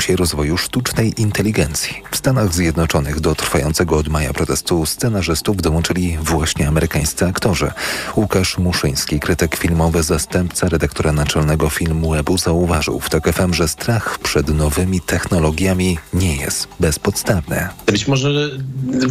się rozwoju sztucznej inteligencji. W Stanach Zjednoczonych do trwającego od maja protestu scenarzystów dołączyli właśnie amerykańscy aktorzy. Łukasz Muszyński, krytyk filmowy, zastępca redaktora naczelnego filmu Webu zauważył w TOK FM, że strach przed nowymi technologiami nie jest bezpodstawny. Być może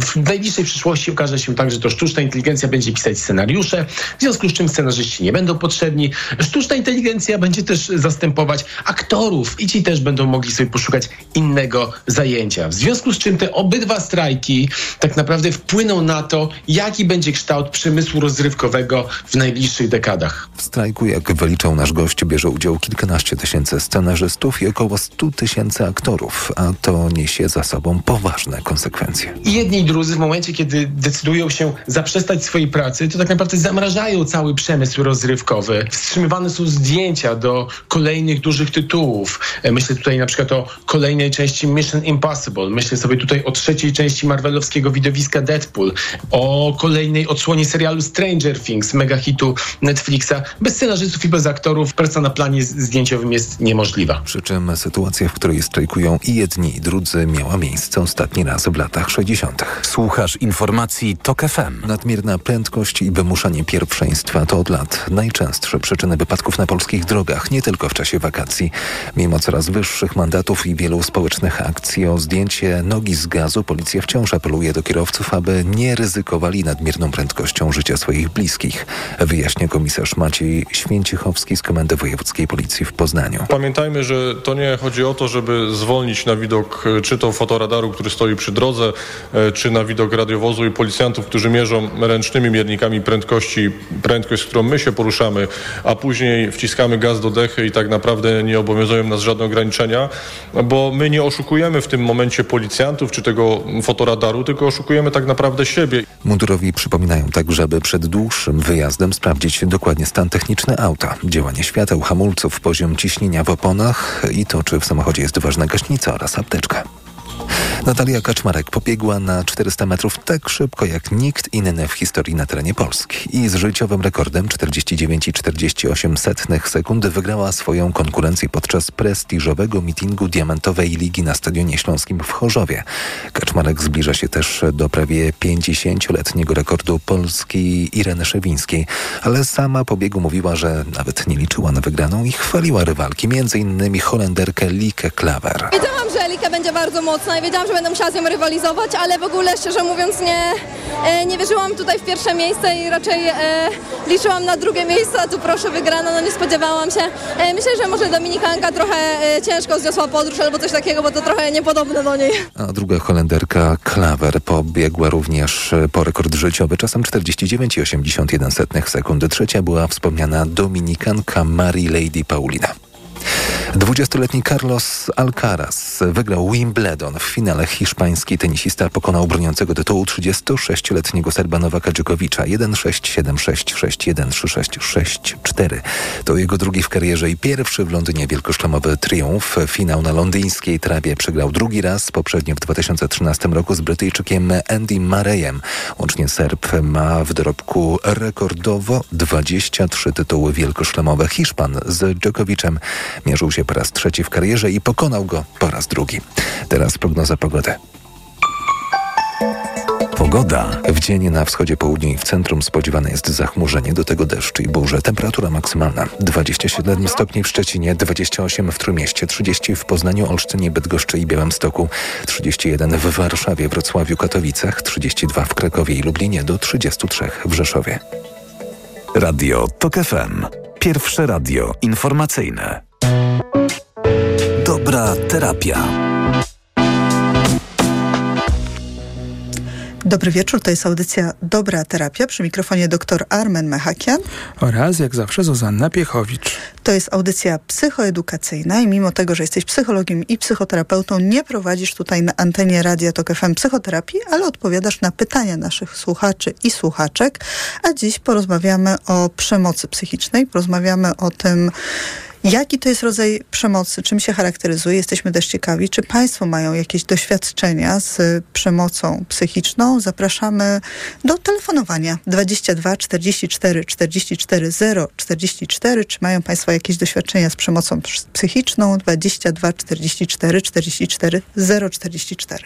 w najbliższej przyszłości okaże się tak, że to sztuczna inteligencja będzie pisać scenariusze, w związku z czym scenarzyści nie będą potrzebni. Sztuczna inteligencja będzie też zastępować aktorów i ci też będą mogli sobie poszukać innego zajęcia. W związku z czym te obydwa strajki tak naprawdę wpłyną na to, jaki będzie kształt przemysłu rozrywkowego w najbliższych dekadach. W strajku, jak wyliczał nasz gość, bierze udział kilkanaście tysięcy scenarzystów i około 100 tysięcy aktorów, a to niesie za sobą poważne konsekwencje. I jedni i drudzy w momencie, kiedy decydują się zaprzestać swojej pracy, to tak naprawdę zamrażają cały przemysł rozrywkowy. Wstrzymywane są zdjęcia do kolejnych dużych tytułów. E, myślę tutaj na przykład o kolejnej części Mission Impossible. Myślę sobie tutaj o trzeciej części marvelowskiego widowiska Deadpool, o kolejnej odsłonie serialu Stranger Things, mega hitu Netflixa. Bez scenarzystów i bez aktorów praca na planie zdjęciowym jest niemożliwa. Przy czym sytuacja, w której strajkują i jedni i drudzy miała miejsce ostatni raz w latach 60. Słuchasz informacji TOK FM. Nadmierna prędkość i wymuszanie pierwszeństwa to od lat najczęstsze przyczyny wypadków na polskich drogach, nie tylko w czasie wakacji. Mimo coraz wyższych mandatów i wielu społecznych akcji o zdjęcie nogi z gazu, policja wciąż apeluje do kierowców, aby nie ryzykowali nadmierną prędkością życia swoich bliskich. Wyjaśnia komisarz Maciej Święcichowski z Komendy Wojewódzkiej Policji w Poznaniu. Pamiętajmy, że to nie chodzi o to, żeby zwolnić na widok e, czy to fotoradaru, który stoi przy drodze, e, czy na widok radiowozu i policjantów, którzy mierzą ręcznymi miernikami prędkości, prędkość, z którą my się poruszamy, a później wciskamy gaz do dechy i tak naprawdę nie obowiązują nas żadne ograniczenia, bo my nie oszukujemy w tym momencie policjantów czy tego fotoradaru, tylko oszukujemy tak naprawdę siebie. Mundurowi przypominają tak, żeby przed dłuższym wyjazdem sprawdzić dokładnie stan techniczny auta, działanie świateł, hamulców, poziom ciśnienia w oponach i to, czy w samochodzie jest ważna gaśnica oraz apteczka. Natalia Kaczmarek pobiegła na 400 metrów tak szybko jak nikt inny w historii na terenie Polski i z życiowym rekordem 49,48 sekund wygrała swoją konkurencję podczas prestiżowego mitingu Diamentowej Ligi na Stadionie Śląskim w Chorzowie. Kaczmarek zbliża się też do prawie 50-letniego rekordu Polski Ireny Szewińskiej, ale sama po biegu mówiła, że nawet nie liczyła na wygraną i chwaliła rywalki, m.in. Holenderkę Likę Klaver. Wiedziałam, że Lika będzie bardzo mocna i wiedziałam, że będę musiała z nią rywalizować, ale w ogóle szczerze mówiąc nie, e, nie wierzyłam tutaj w pierwsze miejsce i raczej e, liczyłam na drugie miejsce, a tu proszę wygrano, no nie spodziewałam się. E, myślę, że może Dominikanka trochę ciężko zniosła podróż albo coś takiego, bo to trochę niepodobne do niej. A druga Holenderka Klaver pobiegła również po rekord życiowy czasem 49,81 sekundy. Trzecia była wspomniana Dominikanka Mary Lady Paulina. 20-letni Carlos Alcaraz wygrał Wimbledon. W finale hiszpański tenisista pokonał broniącego tytułu 36-letniego Serba Nowaka Dżokowicza 1-6-7-6-6-1-3-6-6-4. To jego drugi w karierze i pierwszy w Londynie wielkoszlemowy triumf. Finał na londyńskiej trawie przegrał drugi raz, poprzednio w 2013 roku z Brytyjczykiem Andy Murrayem. Łącznie Serb ma w dorobku rekordowo 23 tytuły wielkoszlemowe. Hiszpan z Dżokowiczem mierzył się po raz trzeci w karierze i pokonał go po raz drugi. Teraz prognoza pogody. Pogoda. W dzień na wschodzie, południu i w centrum spodziewane jest zachmurzenie, do tego deszcz i burze. Temperatura maksymalna 27 stopni w Szczecinie, 28 w Trójmieście, 30 w Poznaniu, Olsztynie, Bydgoszczy i Białymstoku, 31 w Warszawie, Wrocławiu, Katowicach, 32 w Krakowie i Lublinie, do 33 w Rzeszowie. Radio TOK FM. Pierwsze radio informacyjne. Dobra terapia. Dobry wieczór, to jest audycja Dobra Terapia. Przy mikrofonie dr Armen Mechakian. Oraz jak zawsze Zuzanna Piechowicz. To jest audycja psychoedukacyjna i mimo tego, że jesteś psychologiem i psychoterapeutą, nie prowadzisz tutaj na antenie Radia Tok FM psychoterapii, ale odpowiadasz na pytania naszych słuchaczy i słuchaczek. A dziś porozmawiamy o przemocy psychicznej, porozmawiamy o tym, Jaki to jest rodzaj przemocy? Czym się charakteryzuje? Jesteśmy też ciekawi, czy Państwo mają jakieś doświadczenia z przemocą psychiczną? Zapraszamy do telefonowania 22 44 44 0 44. Czy mają Państwo jakieś doświadczenia z przemocą psychiczną? 22 44 44 0 44.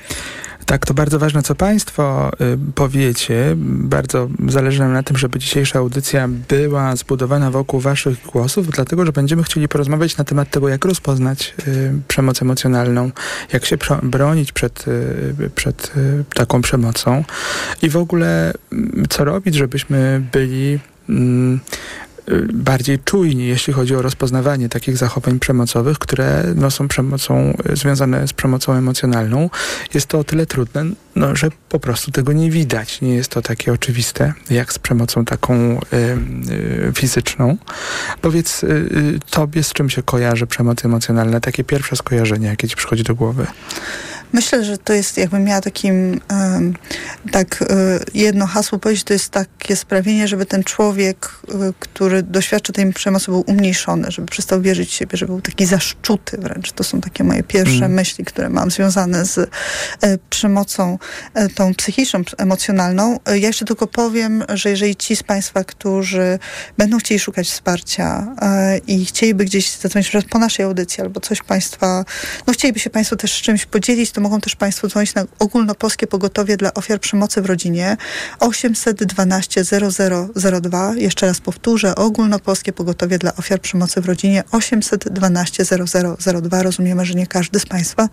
Tak, to bardzo ważne, co Państwo y, powiecie. Bardzo zależy nam na tym, żeby dzisiejsza audycja była zbudowana wokół Waszych głosów, dlatego że będziemy chcieli porozmawiać na temat tego, jak rozpoznać y, przemoc emocjonalną, jak się bronić przed, y, przed taką przemocą i w ogóle mm, co robić, żebyśmy byli mm, bardziej czujni, jeśli chodzi o rozpoznawanie takich zachowań przemocowych, które no, są przemocą, y, związane z przemocą emocjonalną. Jest to o tyle trudne, no, że po prostu tego nie widać. Nie jest to takie oczywiste, jak z przemocą taką y, y, fizyczną. Powiedz y, y, tobie, z czym się kojarzy przemoc emocjonalna? Takie pierwsze skojarzenie, jakie ci przychodzi do głowy? Myślę, że to jest, jakbym miała takim tak jedno hasło powiedzieć, to jest takie sprawienie, żeby ten człowiek, który doświadcza tej przemocy, był umniejszony, żeby przestał wierzyć w siebie, żeby był taki zaszczuty wręcz. To są takie moje pierwsze mm. myśli, które mam związane z e, przemocą e, tą psychiczną, emocjonalną. E, ja jeszcze tylko powiem, że jeżeli ci z Państwa, którzy będą chcieli szukać wsparcia i chcieliby gdzieś zadzwonić po naszej audycji albo coś Państwa, no chcieliby się Państwo też z czymś podzielić, to mogą też Państwo dzwonić na ogólnopolskie pogotowie dla ofiar przemocy w rodzinie 812 0002. Jeszcze raz powtórzę, ogólnopolskie pogotowie dla ofiar przemocy w rodzinie 812 0002. Rozumiemy, że nie każdy z Państwa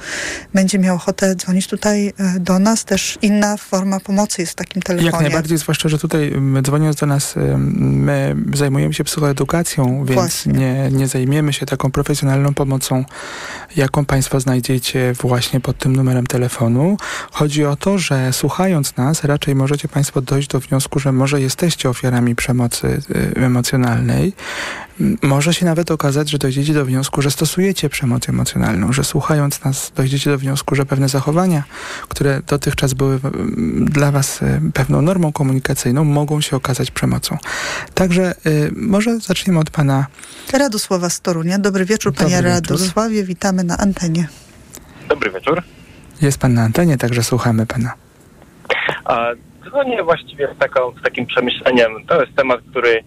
będzie miał ochotę dzwonić tutaj e, do nas. Też inna forma pomocy jest w takim telefonie. Jak najbardziej, zwłaszcza, że tutaj dzwoniąc do nas, my zajmujemy się psychoedukacją, więc nie, nie zajmiemy się taką profesjonalną pomocą, jaką Państwo znajdziecie właśnie pod tym numerem telefonu. Chodzi o to, że słuchając nas, raczej możecie Państwo dojść do wniosku, że może jesteście ofiarami przemocy y, emocjonalnej. Może się nawet okazać, że dojdziecie do wniosku, że stosujecie przemoc emocjonalną, że słuchając nas dojdziecie do wniosku, że pewne zachowania, które dotychczas były dla Was y, pewną normą komunikacyjną, mogą się okazać przemocą. Także y, może zaczniemy od Pana Radosława Storunia. Dobry wieczór, Dobry Panie wieczór. Radosławie. Witamy na antenie. Dobry wieczór. Jest pan na antenie, także słuchamy pana. A, dzwonię właściwie z, taką, z takim przemyśleniem. To jest temat, który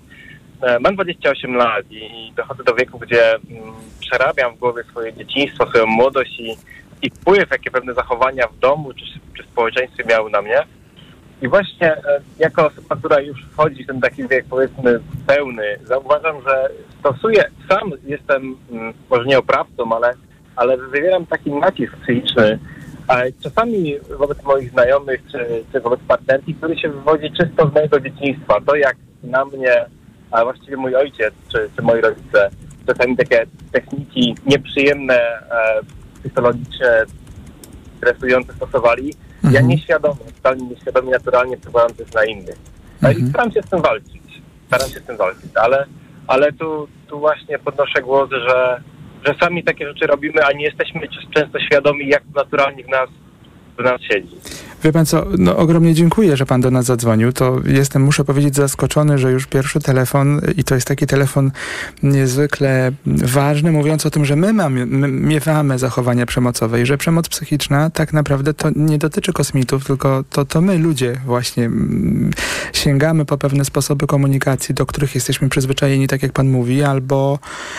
e, mam 28 lat i, i dochodzę do wieku, gdzie m, mm, przerabiam w głowie swoje dzieciństwo, swoją młodość i, i wpływ, jakie pewne zachowania w domu czy, czy w społeczeństwie miały na mnie. I właśnie e, jako osoba, która już wchodzi w ten taki wiek, powiedzmy, pełny, zauważam, że stosuję, sam jestem, mm, może nie oprawcą, ale ale wywieram taki nacisk psychiczny, czasami wobec moich znajomych czy, czy wobec partnerki, który się wywodzi czysto z mojego dzieciństwa. To jak na mnie, a właściwie mój ojciec czy, czy moi rodzice, czasami takie techniki nieprzyjemne, e, psychologiczne, stresujące stosowali, mhm. ja nieświadomie, totalnie nieświadomie, naturalnie wpływałem też na innych. No mhm. I staram się z tym walczyć. Staram się z tym walczyć, ale, ale tu, tu właśnie podnoszę głos, że że sami takie rzeczy robimy, a nie jesteśmy często świadomi, jak naturalnie w nas, w nas siedzi. Wie pan co, no ogromnie dziękuję, że pan do nas zadzwonił. To jestem, muszę powiedzieć, zaskoczony, że już pierwszy telefon i to jest taki telefon niezwykle ważny, mówiąc o tym, że my, mamy, my miewamy zachowania przemocowe i że przemoc psychiczna tak naprawdę to nie dotyczy kosmitów, tylko to, to my ludzie właśnie sięgamy po pewne sposoby komunikacji, do których jesteśmy przyzwyczajeni, tak jak pan mówi, albo,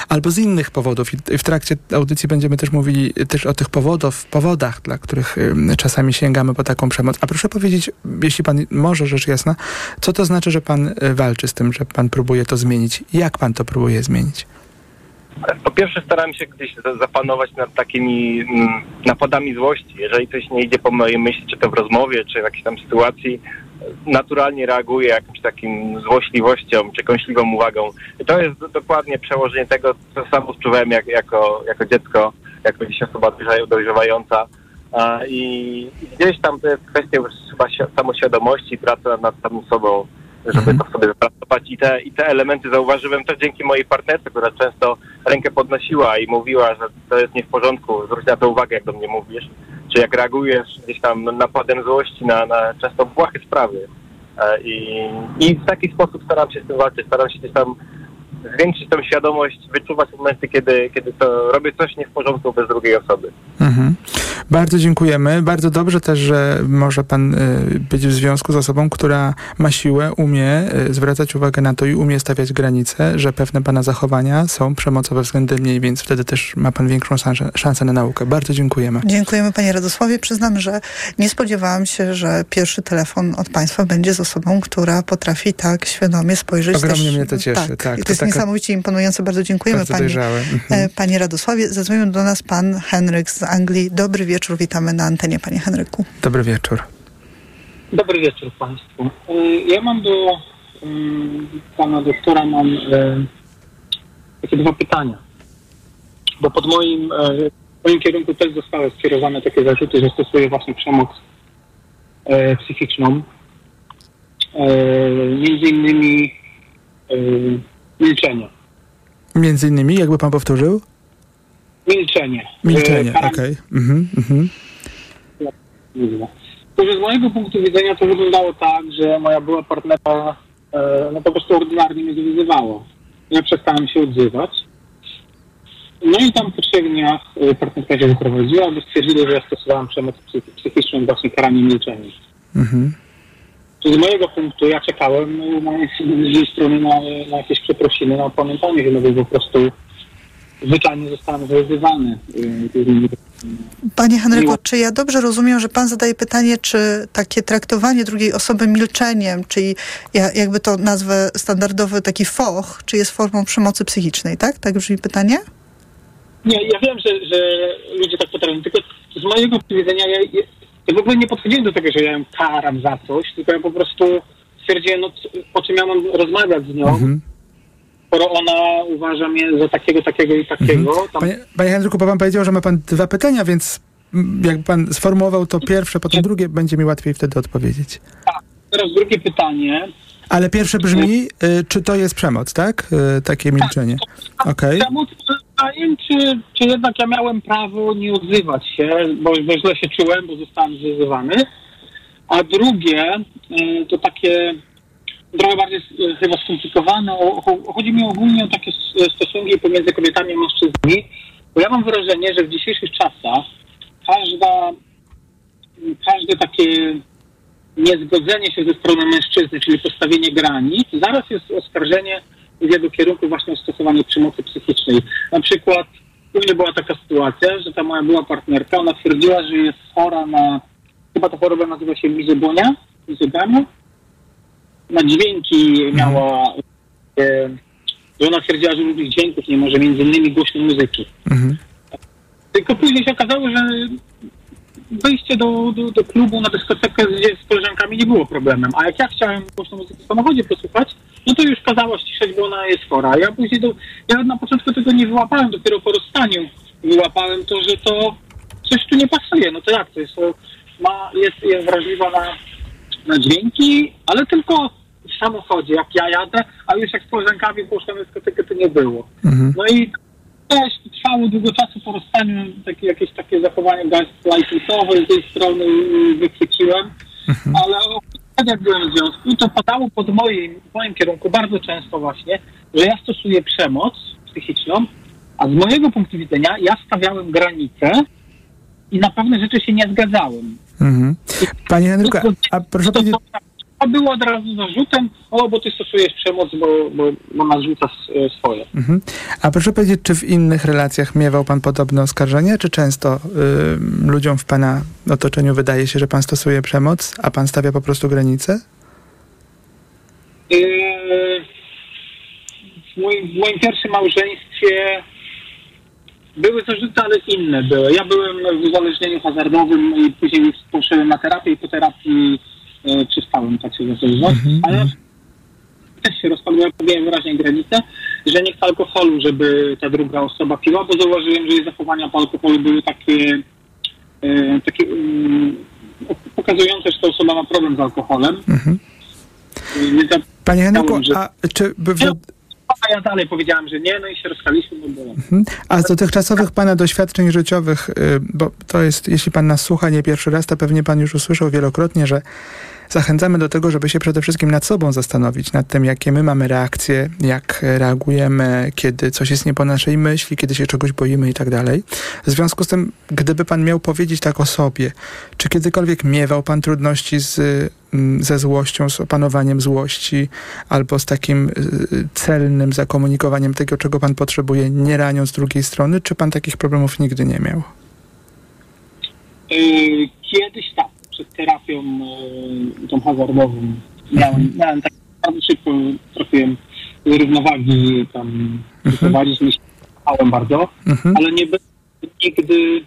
albo z innych powodów. I w trakcie audycji będziemy też mówili też o tych powodów, powodach, dla których czasami sięgamy po taką przemoc. A proszę powiedzieć, jeśli pan może, rzecz jasna, co to znaczy, że pan e, walczy z tym, że pan próbuje to zmienić? Jak pan to próbuje zmienić? Po pierwsze staram się gdzieś zapanować nad takimi mm, napadami złości. Jeżeli coś nie idzie po mojej myśli, czy to w rozmowie, czy w jakiejś tam sytuacji, naturalnie reaguję jakimś takim złośliwością, czy kąśliwą uwagą. I to jest dokładnie przełożenie tego, co sam odczuwałem jak, jako, jako dziecko, jako dziś osoba dojrzewająca. I, gdzieś tam to jest kwestia już chyba samoświadomości, praca nad samym sobą, żeby to sobie wypracować. I te, I te elementy zauważyłem też dzięki mojej partnerce, która często rękę podnosiła i mówiła, że to jest nie w porządku, zwróć na to uwagę, jak do mnie mówisz, czy jak reagujesz gdzieś tam napadem złości na, na często błahe sprawy. E, I, I w taki sposób staram się z tym walczyć, staram się gdzieś tam zwiększyć tą świadomość, wyczuwać momenty, kiedy, kiedy to robię coś nie w porządku bez drugiej osoby. Mhm. Bardzo dziękujemy. Bardzo dobrze też, że może pan y, być w związku z osobą, która ma siłę, umie y, zwracać uwagę na to i umie stawiać granice, że pewne pana zachowania są przemocowe względem niej, więc wtedy też ma pan większą szansę, szansę na naukę. Bardzo dziękujemy. Dziękujemy panie Radosławie. Przyznam, że nie spodziewałam się, że pierwszy telefon od państwa będzie z osobą, która potrafi tak świadomie spojrzeć. Ogromnie też, mnie to cieszy, Tak, tak, to, taka- niesamowicie imponujące. Bardzo dziękujemy Bardzo pani, dojrzałe. Mhm. e, panie Radosławie. Zadzwonił do nas pan Henryk z Anglii. Dobry wieczór, witamy na antenie, panie Henryku. Dobry wieczór. Dobry wieczór Państwu. E, Ja mam do mm, Pana doktora mam e, takie dwa pytania. Bo pod moim, e, w moim kierunku też zostały skierowane takie zarzuty, że stosuję właśnie przemoc e, psychiczną. E, między innymi e, milczenie. Między innymi, jakby pan powtórzył? Milczenie. Milczenie, E, okej. Mhm, mhm. Mówię. Tylko, że z mojego punktu widzenia to wyglądało tak, że moja była partnerka e, no po prostu ordynarnie mnie wyzywała. Ja przestałem się odzywać. No i tam po trzech dniach e, partnerka się wyprowadziła, bo stwierdzili, że ja stosowałem przemoc psy- psychiczną właśnie karanie milczenia. Mhm. Z mojego punktu ja czekałem na, z jej strony na, na jakieś przeprosiny, na opamiętanie się, no bo po prostu zwyczajnie zostałem wyzywany. e, Panie Henryku, czy ja dobrze rozumiem, że pan zadaje pytanie, czy takie traktowanie drugiej osoby milczeniem, czyli ja, jakby to nazwę standardowy taki foch, czy jest formą przemocy psychicznej, tak? Tak brzmi pytanie? Nie, ja wiem, że, że ludzie tak potrafią, tylko z mojego punktu widzenia ja, ja, w ogóle nie podchodziłem do tego, że ja ją karam za coś, tylko ja po prostu stwierdziłem, no, po czym ja mam rozmawiać z nią, Mhm. skoro ona uważa mnie za takiego, takiego i takiego. Tam, Panie, panie Henryku, bo pan powiedział, że ma pan dwa pytania, więc jakby pan sformułował to pierwsze, potem drugie, będzie mi łatwiej wtedy odpowiedzieć. teraz drugie pytanie. Ale pierwsze brzmi, y, czy to jest przemoc, tak? Y, takie milczenie. Okej. Przemoc pytaniem, czy, czy jednak ja miałem prawo nie odzywać się, bo, bo źle się czułem, bo zostałem zwyzywany. A drugie, y, to takie trochę bardziej y, chyba skomplikowane. Chodzi mi ogólnie o takie s- stosunki pomiędzy kobietami a mężczyznami, bo ja mam wrażenie, że w dzisiejszych czasach każda, każde takie niezgodzenie się ze strony mężczyzny, czyli postawienie granic, zaraz jest oskarżenie w jego kierunku właśnie o stosowanie przemocy psychicznej. Na przykład u mnie była taka sytuacja, że ta moja była partnerka, ona twierdziła, że jest chora na, chyba ta choroba nazywa się mizogonia, mizogania. Na dźwięki miała, e, że ona twierdziła, że różnych dźwięków nie może, między innymi głośnej muzyki. Mhm. Tylko później się okazało, że wejście do, do, do klubu na dyskotekę z, z koleżankami nie było problemem. A jak ja chciałem głośną muzykę w samochodzie posłuchać, no to już kazała ściszać, bo ona jest chora. Ja później, do, ja na początku tego nie wyłapałem, dopiero po rozstaniu wyłapałem to, że to coś tu nie pasuje. No to jak to jest? To ma, jest, jest wrażliwa na, na dźwięki, ale tylko w samochodzie, jak ja jadę, a już jak z koleżankami na dyskotekę, to nie było. Mhm. No i też trwało długo czasu po rozstaniu, takie, jakieś takie zachowanie gaslightingowe z tej strony y, wychwyciłem, ale tak jak byłem w związku, to padało pod moim, moim kierunku bardzo często właśnie, że ja stosuję przemoc psychiczną, a z mojego punktu widzenia ja stawiałem granice i na pewne rzeczy się nie zgadzałem. Mhm. Panie Henryku, a, proszę powiedzieć, to było od razu zarzutem, o, bo ty stosujesz przemoc, bo, bo, bo narzuca s- swoje. mhm. a proszę powiedzieć, czy w innych relacjach miewał pan podobne oskarżenia, czy często y, ludziom w pana otoczeniu wydaje się, że pan stosuje przemoc, a pan stawia po prostu granice? Yy, W moim, w moim pierwszym małżeństwie były zarzuty, ale inne były. Ja byłem w uzależnieniu hazardowym i później poszedłem na terapię i po terapii e, przestałem tak się zachowywać. Ale też się rozpadło, ja powiedziałem wyraźnie granicę, że nie chcę alkoholu, żeby ta druga osoba piła, bo zauważyłem, że jej zachowania po alkoholu były takie, e, takie mm, pokazujące, że ta osoba ma problem z alkoholem. Mhm. Panie Henryku, a czy... By, w, a ja dalej powiedziałem, że nie, no i się rozstaliśmy, bo... Mhm. A z dotychczasowych pana doświadczeń życiowych, y, bo to jest, jeśli pan nas słucha nie pierwszy raz, to pewnie pan już usłyszał wielokrotnie, że zachęcamy do tego, żeby się przede wszystkim nad sobą zastanowić, nad tym, jakie my mamy reakcje, jak reagujemy, kiedy coś jest nie po naszej myśli, kiedy się czegoś boimy i tak dalej. W związku z tym, gdyby pan miał powiedzieć tak o sobie, czy kiedykolwiek miewał pan trudności z, mm, ze złością, z opanowaniem złości, albo z takim y, celnym zakomunikowaniem tego, czego pan potrzebuje, nie raniąc drugiej strony, czy pan takich problemów nigdy nie miał? Yy, Kiedyś tak, przed terapią yy, tą hazardową miałem, miałem tak bardzo szybko trafiłem z równowagi tam wyprowadzić, myślę, myślałem bardzo, Mhm. ale nie nigdy,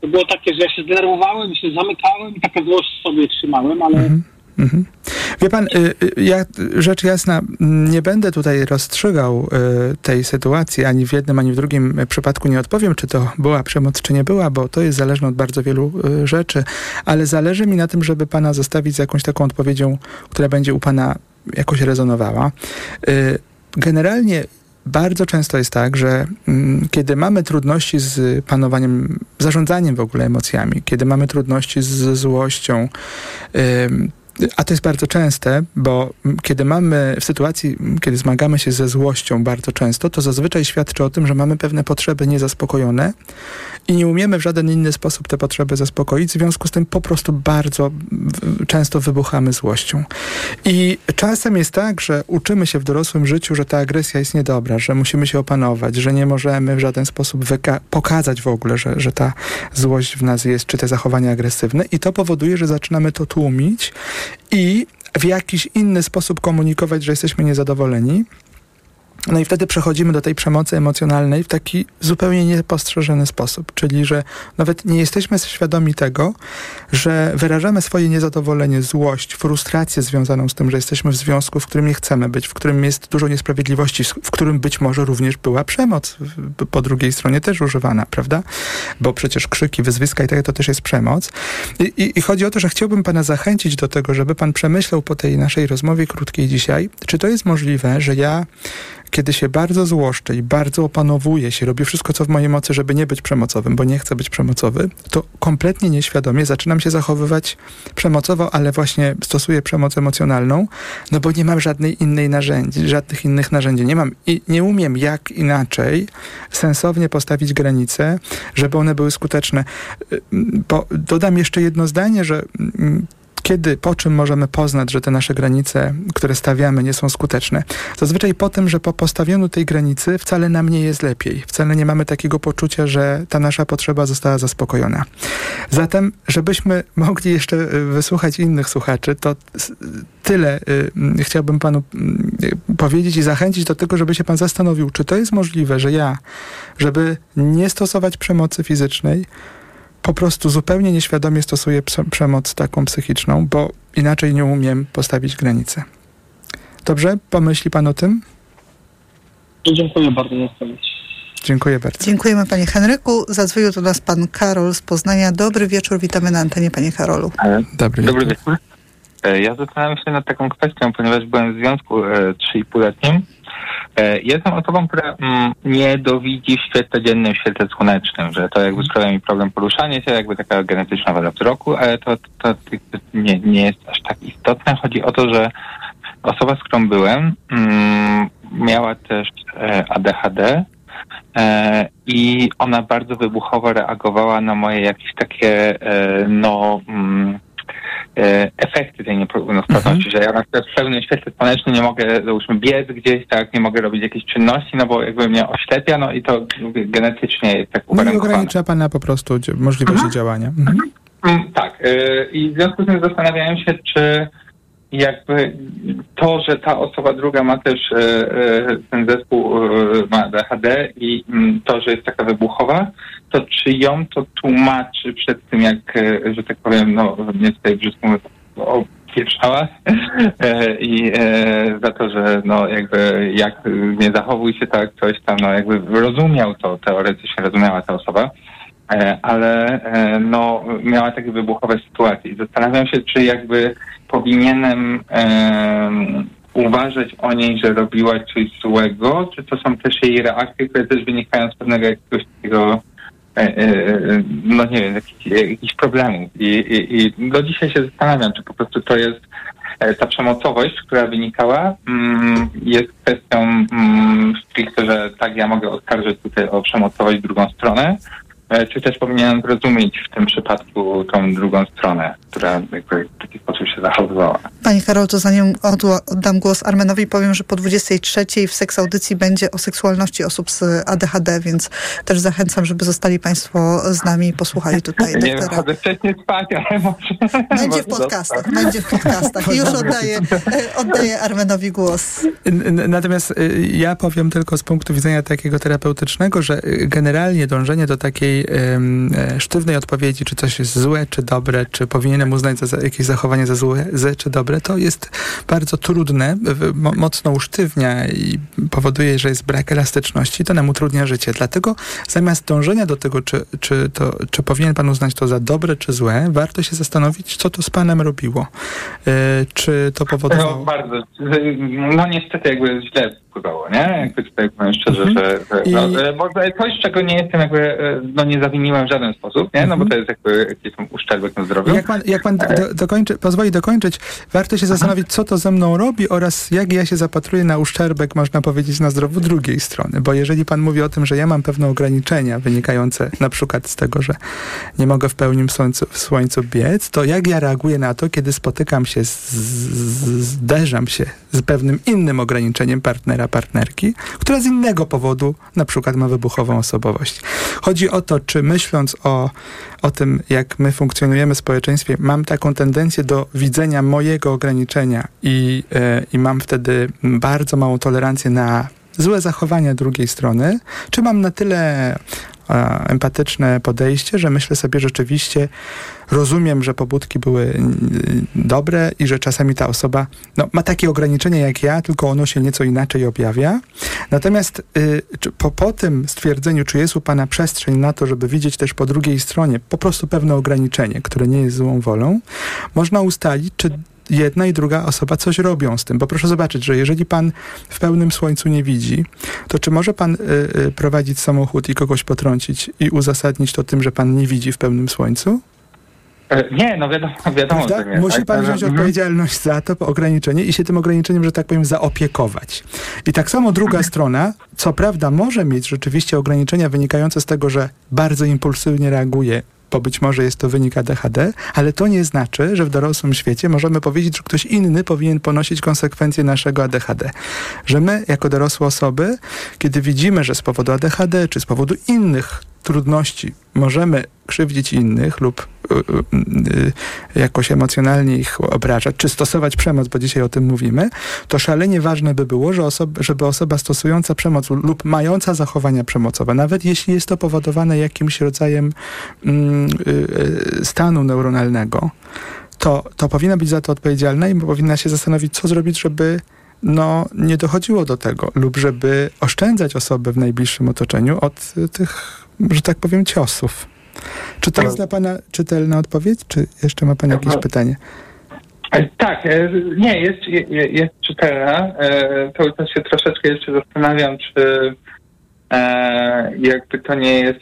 to było takie, że ja się zdenerwowałem, się zamykałem i taka złość sobie trzymałem, ale Mhm. Mhm. Wie pan, y, y, ja rzecz jasna, m, nie będę tutaj rozstrzygał y, tej sytuacji, ani w jednym, ani w drugim przypadku nie odpowiem, czy to była przemoc, czy nie była, bo to jest zależne od bardzo wielu rzeczy, ale zależy mi na tym, żeby pana zostawić z jakąś taką odpowiedzią, która będzie u pana jakoś rezonowała. Generalnie bardzo często jest tak, że mm, kiedy mamy trudności z panowaniem, zarządzaniem w ogóle emocjami, kiedy mamy trudności z złością, a to jest bardzo częste, bo kiedy mamy w sytuacji, kiedy zmagamy się ze złością bardzo często, to zazwyczaj świadczy o tym, że mamy pewne potrzeby niezaspokojone i nie umiemy w żaden inny sposób te potrzeby zaspokoić, w związku z tym po prostu bardzo często wybuchamy złością. I czasem jest tak, że uczymy się w dorosłym życiu, że ta agresja jest niedobra, że musimy się opanować, że nie możemy w żaden sposób pokazać w ogóle, że, że ta złość w nas jest, czy te zachowania agresywne i to powoduje, że zaczynamy to tłumić i w jakiś inny sposób komunikować, że jesteśmy niezadowoleni. No i wtedy przechodzimy do tej przemocy emocjonalnej w taki zupełnie niepostrzeżony sposób, czyli że nawet nie jesteśmy świadomi tego, że wyrażamy swoje niezadowolenie, złość, frustrację związaną z tym, że jesteśmy w związku, w którym nie chcemy być, w którym jest dużo niesprawiedliwości, w którym być może również była przemoc po drugiej stronie też używana, prawda? Bo przecież krzyki, wyzwiska i tak to też jest przemoc. I, i, I chodzi o to, że chciałbym pana zachęcić do tego, żeby pan przemyślał po tej naszej rozmowie krótkiej dzisiaj, czy to jest możliwe, że ja kiedy się bardzo złoszczę i bardzo opanowuję się, robię wszystko, co w mojej mocy, żeby nie być przemocowym, bo nie chcę być przemocowy, to kompletnie nieświadomie zaczynam się zachowywać przemocowo, ale właśnie stosuję przemoc emocjonalną, no bo nie mam żadnej innej narzędzi, żadnych innych narzędzi. Nie mam i nie umiem jak inaczej sensownie postawić granice, żeby one były skuteczne. Y, Bo dodam jeszcze jedno zdanie, że mm, kiedy, po czym możemy poznać, że te nasze granice, które stawiamy, nie są skuteczne? Zazwyczaj po tym, że po postawieniu tej granicy wcale nam nie jest lepiej. Wcale nie mamy takiego poczucia, że ta nasza potrzeba została zaspokojona. Zatem, żebyśmy mogli jeszcze y, wysłuchać innych słuchaczy, to tyle y, mm, chciałbym panu mm, powiedzieć i zachęcić do tego, żeby się pan zastanowił, czy to jest możliwe, że ja, żeby nie stosować przemocy fizycznej, po prostu zupełnie nieświadomie stosuję prze- przemoc taką psychiczną, bo inaczej nie umiem postawić granicy. Dobrze? Pomyśli pan o tym? dziękuję bardzo za odpowiedź. Dziękuję bardzo. Dziękujemy panie Henryku. Zadzwonił do nas pan Karol z Poznania. Dobry wieczór, witamy na antenie panie Karolu. Dobry, Dobry wieczór. E, Ja zastanawiam się nad taką kwestią, ponieważ byłem w związku e, 3,5-letnim. E, Jestem osobą, która mm, nie dowidzi w świetle dziennym, w świetle słonecznym, że to jakby sprawia mi problem poruszania się, jakby taka genetyczna wada wzroku, ale to, to, to nie, nie jest aż tak istotne. Chodzi o to, że osoba, z którą byłem, mm, miała też e, ADHD, E, I ona bardzo wybuchowo reagowała na moje jakieś takie, e, no, mm, efekty tej niepełnosprawności, że ja na przykład w pełnym świetle słonecznym nie mogę, załóżmy, biec gdzieś, tak, nie mogę robić jakiejś czynności, no bo jakby mnie oślepia, no i to genetycznie jest tak No i uwarunkowane. ogranicza pana po prostu możliwości działania. Mhm. Mm, Tak. y, I w związku z tym zastanawiałem się, czy jakby to, że ta osoba druga ma też y, y, ten zespół ma ADHD i mm, to, że jest taka wybuchowa, to czy ją to tłumaczy przed tym, jak, y, że tak powiem, no mnie tutaj brzydko mówiąc, opieprzała e, i e, za to, że no jakby jak nie zachowuj się tak, coś tam, no jakby rozumiał to, teoretycznie rozumiała ta osoba. E, ale e, no, miała takie wybuchowe sytuacje. I zastanawiam się, czy jakby powinienem em, uważać o niej, że robiła coś złego, czy to są też jej reakcje, które też wynikają z pewnego jakiegoś takiego no nie wiem, jakichś, jakichś problemów. I, i, I do dzisiaj się zastanawiam, czy po prostu to jest ta przemocowość, która wynikała, mm, jest kwestią mm, stricte, że tak, ja mogę oskarżyć tutaj o przemocowość drugą stronę, E, czy też powinienem zrozumieć w tym przypadku tą drugą stronę, która jakby w taki sposób się zachowywała. Pani Karol, to zanim oddam głos Armenowi, powiem, że po 23 w seks audycji będzie o seksualności osób z ADHD, więc też zachęcam, żeby zostali Państwo z nami i posłuchali tutaj Nie doktora. chodzę wcześniej spać, ale może... Będzie w podcastach, będzie w podcastach. I już oddaję, oddaję Armenowi głos. Natomiast y, ja powiem tylko z punktu widzenia takiego terapeutycznego, że y, generalnie dążenie do takiej E, sztywnej odpowiedzi, czy coś jest złe, czy dobre, czy powinienem uznać za, jakieś zachowanie za złe, czy dobre, to jest bardzo trudne, mocno usztywnia i powoduje, że jest brak elastyczności, to nam utrudnia życie. Dlatego zamiast dążenia do tego, czy, czy, to, czy powinien pan uznać to za dobre, czy złe, warto się zastanowić, co to z panem robiło. E, czy to powodowało... No, bardzo. No niestety jakby źle wpływało, nie? Jakby tutaj powiem szczerze, mm -hmm. że, że I... no, e, coś, czego nie jestem jakby, e, no nie zawiniłem w żaden sposób, nie? No bo mhm. to jest jakby jakiś tam uszczerbek na zdrowiu. Jak pan, jak pan do, dokończy, pozwoli dokończyć, warto się zastanowić, co to ze mną robi oraz jak ja się zapatruję na uszczerbek, można powiedzieć, na zdrowiu drugiej strony. Bo jeżeli pan mówi o tym, że ja mam pewne ograniczenia wynikające na przykład z tego, że nie mogę w pełni słońcu, w słońcu biec, to jak ja reaguję na to, kiedy spotykam się, z, z, zderzam się z pewnym innym ograniczeniem partnera, partnerki, która z innego powodu na przykład ma wybuchową osobowość. Chodzi o to, czy myśląc o, o tym, jak my funkcjonujemy w społeczeństwie, mam taką tendencję do widzenia mojego ograniczenia i, e, i mam wtedy bardzo małą tolerancję na złe zachowania drugiej strony, czy mam na tyle empatyczne podejście, że myślę sobie rzeczywiście, rozumiem, że pobudki były dobre i że czasami ta osoba no, ma takie ograniczenia jak ja, tylko ono się nieco inaczej objawia. Natomiast y, po, po tym stwierdzeniu, czy jest u Pana przestrzeń na to, żeby widzieć też po drugiej stronie po prostu pewne ograniczenie, które nie jest złą wolą, można ustalić, czy jedna i druga osoba coś robią z tym. Bo proszę zobaczyć, że jeżeli pan w pełnym słońcu nie widzi, to czy może pan y, y, prowadzić samochód i kogoś potrącić i uzasadnić to tym, że pan nie widzi w pełnym słońcu? E, nie, no wiadomo, wiadomo że nie. Musi tak? pan wziąć mhm. odpowiedzialność za to ograniczenie i się tym ograniczeniem, że tak powiem, zaopiekować. I tak samo druga strona, co prawda może mieć rzeczywiście ograniczenia wynikające z tego, że bardzo impulsywnie reaguje bo być może jest to wynik ADHD, ale to nie znaczy, że w dorosłym świecie możemy powiedzieć, że ktoś inny powinien ponosić konsekwencje naszego ADHD. Że my, jako dorosłe osoby, kiedy widzimy, że z powodu ADHD czy z powodu innych trudności. Możemy krzywdzić innych lub y, y, y, jakoś emocjonalnie ich obrażać, czy stosować przemoc, bo dzisiaj o tym mówimy, to szalenie ważne by było, że osoba, żeby osoba stosująca przemoc lub mająca zachowania przemocowe, nawet jeśli jest to powodowane jakimś rodzajem mm, stanu neuronalnego, to, to powinna być za to odpowiedzialna i powinna się zastanowić, co zrobić, żeby no, nie dochodziło do tego, lub żeby oszczędzać osoby w najbliższym otoczeniu od tych że tak powiem, ciosów. Czy to jest dla Pana czytelna odpowiedź, czy jeszcze ma Pan jakieś pytanie? E, tak, e, nie, jest, jest czytelna. To czas się troszeczkę jeszcze zastanawiam, czy jakby to nie jest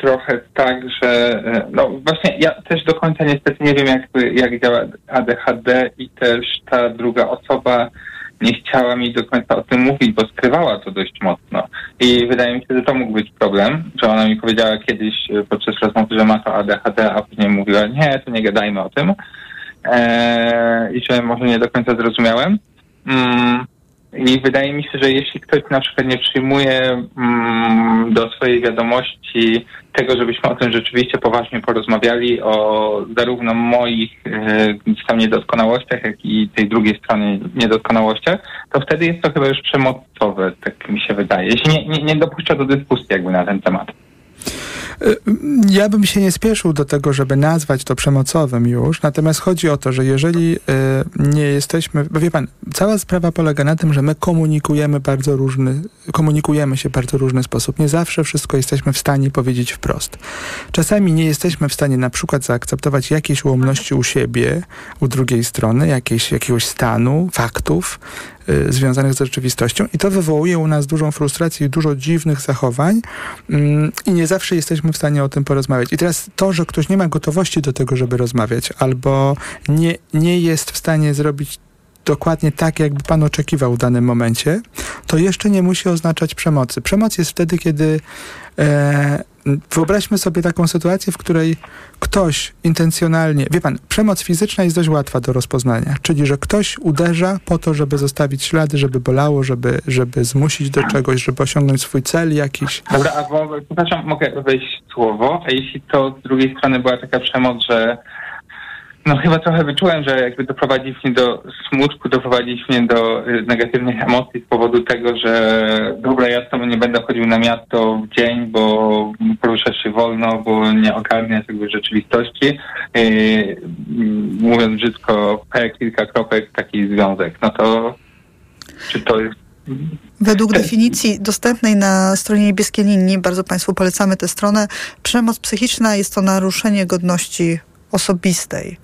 trochę tak, że no właśnie ja też do końca niestety nie wiem, jak, jak działa ADHD i też ta druga osoba nie chciała mi do końca o tym mówić, bo skrywała to dość mocno. I wydaje mi się, że to mógł być problem, że ona mi powiedziała kiedyś e, podczas rozmowy, że ma to ADHD, a później mówiła, nie, to nie gadajmy o tym. Eee, I że może nie do końca zrozumiałem. Mm, i wydaje mi się, że jeśli ktoś na przykład nie przyjmuje mm, do swojej wiadomości tego, żebyśmy o tym rzeczywiście poważnie porozmawiali, o zarówno moich e, tam niedoskonałościach, jak i tej drugiej strony niedoskonałościach, to wtedy jest to chyba już przemocowe, tak mi się wydaje. Jeśli nie, nie, nie dopuszcza do dyskusji jakby na ten temat. Y, ja bym się nie spieszył do tego, żeby nazwać to przemocowym już, natomiast chodzi o to, że jeżeli y, nie jesteśmy, bo wie pan, cała sprawa polega na tym, że my komunikujemy bardzo różny, komunikujemy się bardzo różny sposób. Nie zawsze wszystko jesteśmy w stanie powiedzieć wprost. Czasami nie jesteśmy w stanie na przykład zaakceptować jakiejś ułomności u siebie, u drugiej strony, jakiejś, jakiegoś stanu, faktów, związanych z rzeczywistością i to wywołuje u nas dużą frustrację i dużo dziwnych zachowań mm, i nie zawsze jesteśmy w stanie o tym porozmawiać. I teraz to, że ktoś nie ma gotowości do tego, żeby rozmawiać albo nie, nie jest w stanie zrobić dokładnie tak, jakby pan oczekiwał w danym momencie, to jeszcze nie musi oznaczać przemocy. Przemoc jest wtedy, kiedy e, wyobraźmy sobie taką sytuację, w której ktoś intencjonalnie, wie pan, przemoc fizyczna jest dość łatwa do rozpoznania, czyli że ktoś uderza po to, żeby zostawić ślady, żeby bolało, żeby, żeby zmusić do czegoś, żeby osiągnąć swój cel jakiś. Dobra, a bo, przepraszam, mogę wejść słowo, a jeśli to z drugiej strony była taka przemoc, że no chyba trochę wyczułem, że jakby doprowadzić mnie do smutku, doprowadzić mnie do y, negatywnych emocji z powodu tego, że dobra, ja z nie będę chodził na miasto w dzień, bo poruszasz się wolno, bo nie ogarniasz jakby rzeczywistości. Yy, mówiąc brzydko, P kilka kropek, taki związek. No to czy to jest Według definicji dostępnej na stronie niebieskiej linii, bardzo Państwu polecamy tę stronę, przemoc psychiczna jest to naruszenie godności osobistej.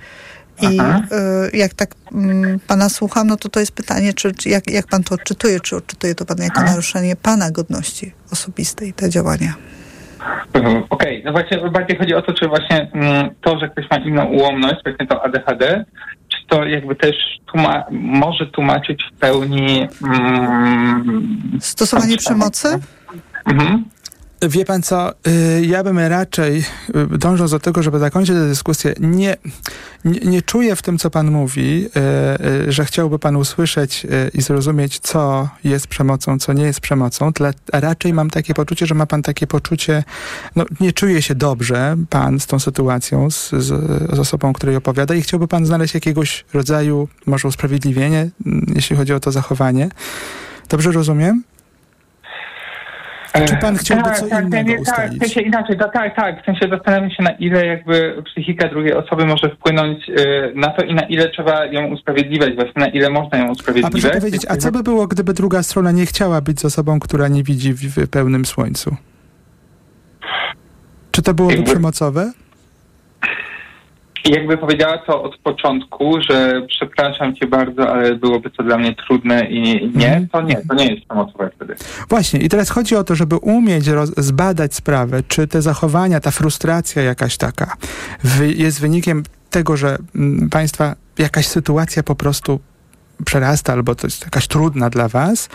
I y, jak tak y, pana słucham, no to to jest pytanie, czy, czy jak, jak pan to odczytuje, czy odczytuje to pan jako naruszenie pana godności osobistej, te działania? Okej, okay. no właśnie bardziej chodzi o to, czy właśnie mm, to, że ktoś ma inną ułomność, właśnie to ADHD, czy to jakby też tłuma może tłumaczyć w pełni... Mm, Stosowanie przemocy? Mhm. Wie pan co, y, ja bym raczej, y, dążąc do tego, żeby zakończyć tę dyskusję, nie, nie, nie czuję w tym, co pan mówi, y, że chciałby pan usłyszeć i zrozumieć, co jest przemocą, co nie jest przemocą, raczej mam takie poczucie, że ma pan takie poczucie, no nie czuje się dobrze pan z tą sytuacją, z, z, z osobą, której opowiada i chciałby pan znaleźć jakiegoś rodzaju, może usprawiedliwienie, mm, jeśli chodzi o to zachowanie. Dobrze rozumiem? Czy pan chciałby tak, co tak, innego nie, ustalić? Tak, w sensie inaczej, tak, tak, tak. W sensie zastanawiam się, na ile jakby psychika drugiej osoby może wpłynąć y, na to i na ile trzeba ją usprawiedliwiać, właśnie na ile można ją A usprawiedliwiać. proszę powiedzieć, a co by było, gdyby druga strona nie chciała być z osobą, która nie widzi w, w pełnym słońcu? Czy to byłoby Jakby- przemocowe? I jakby powiedziała to od początku, że przepraszam cię bardzo, ale byłoby to dla mnie trudne i nie, Mhm. to nie, to nie jest przemocowe wtedy. Właśnie, i teraz chodzi o to, żeby umieć zbadać sprawę, czy te zachowania, ta frustracja jakaś taka jest wynikiem tego, że mm, państwa jakaś sytuacja po prostu przerasta albo to jest jakaś trudna dla was,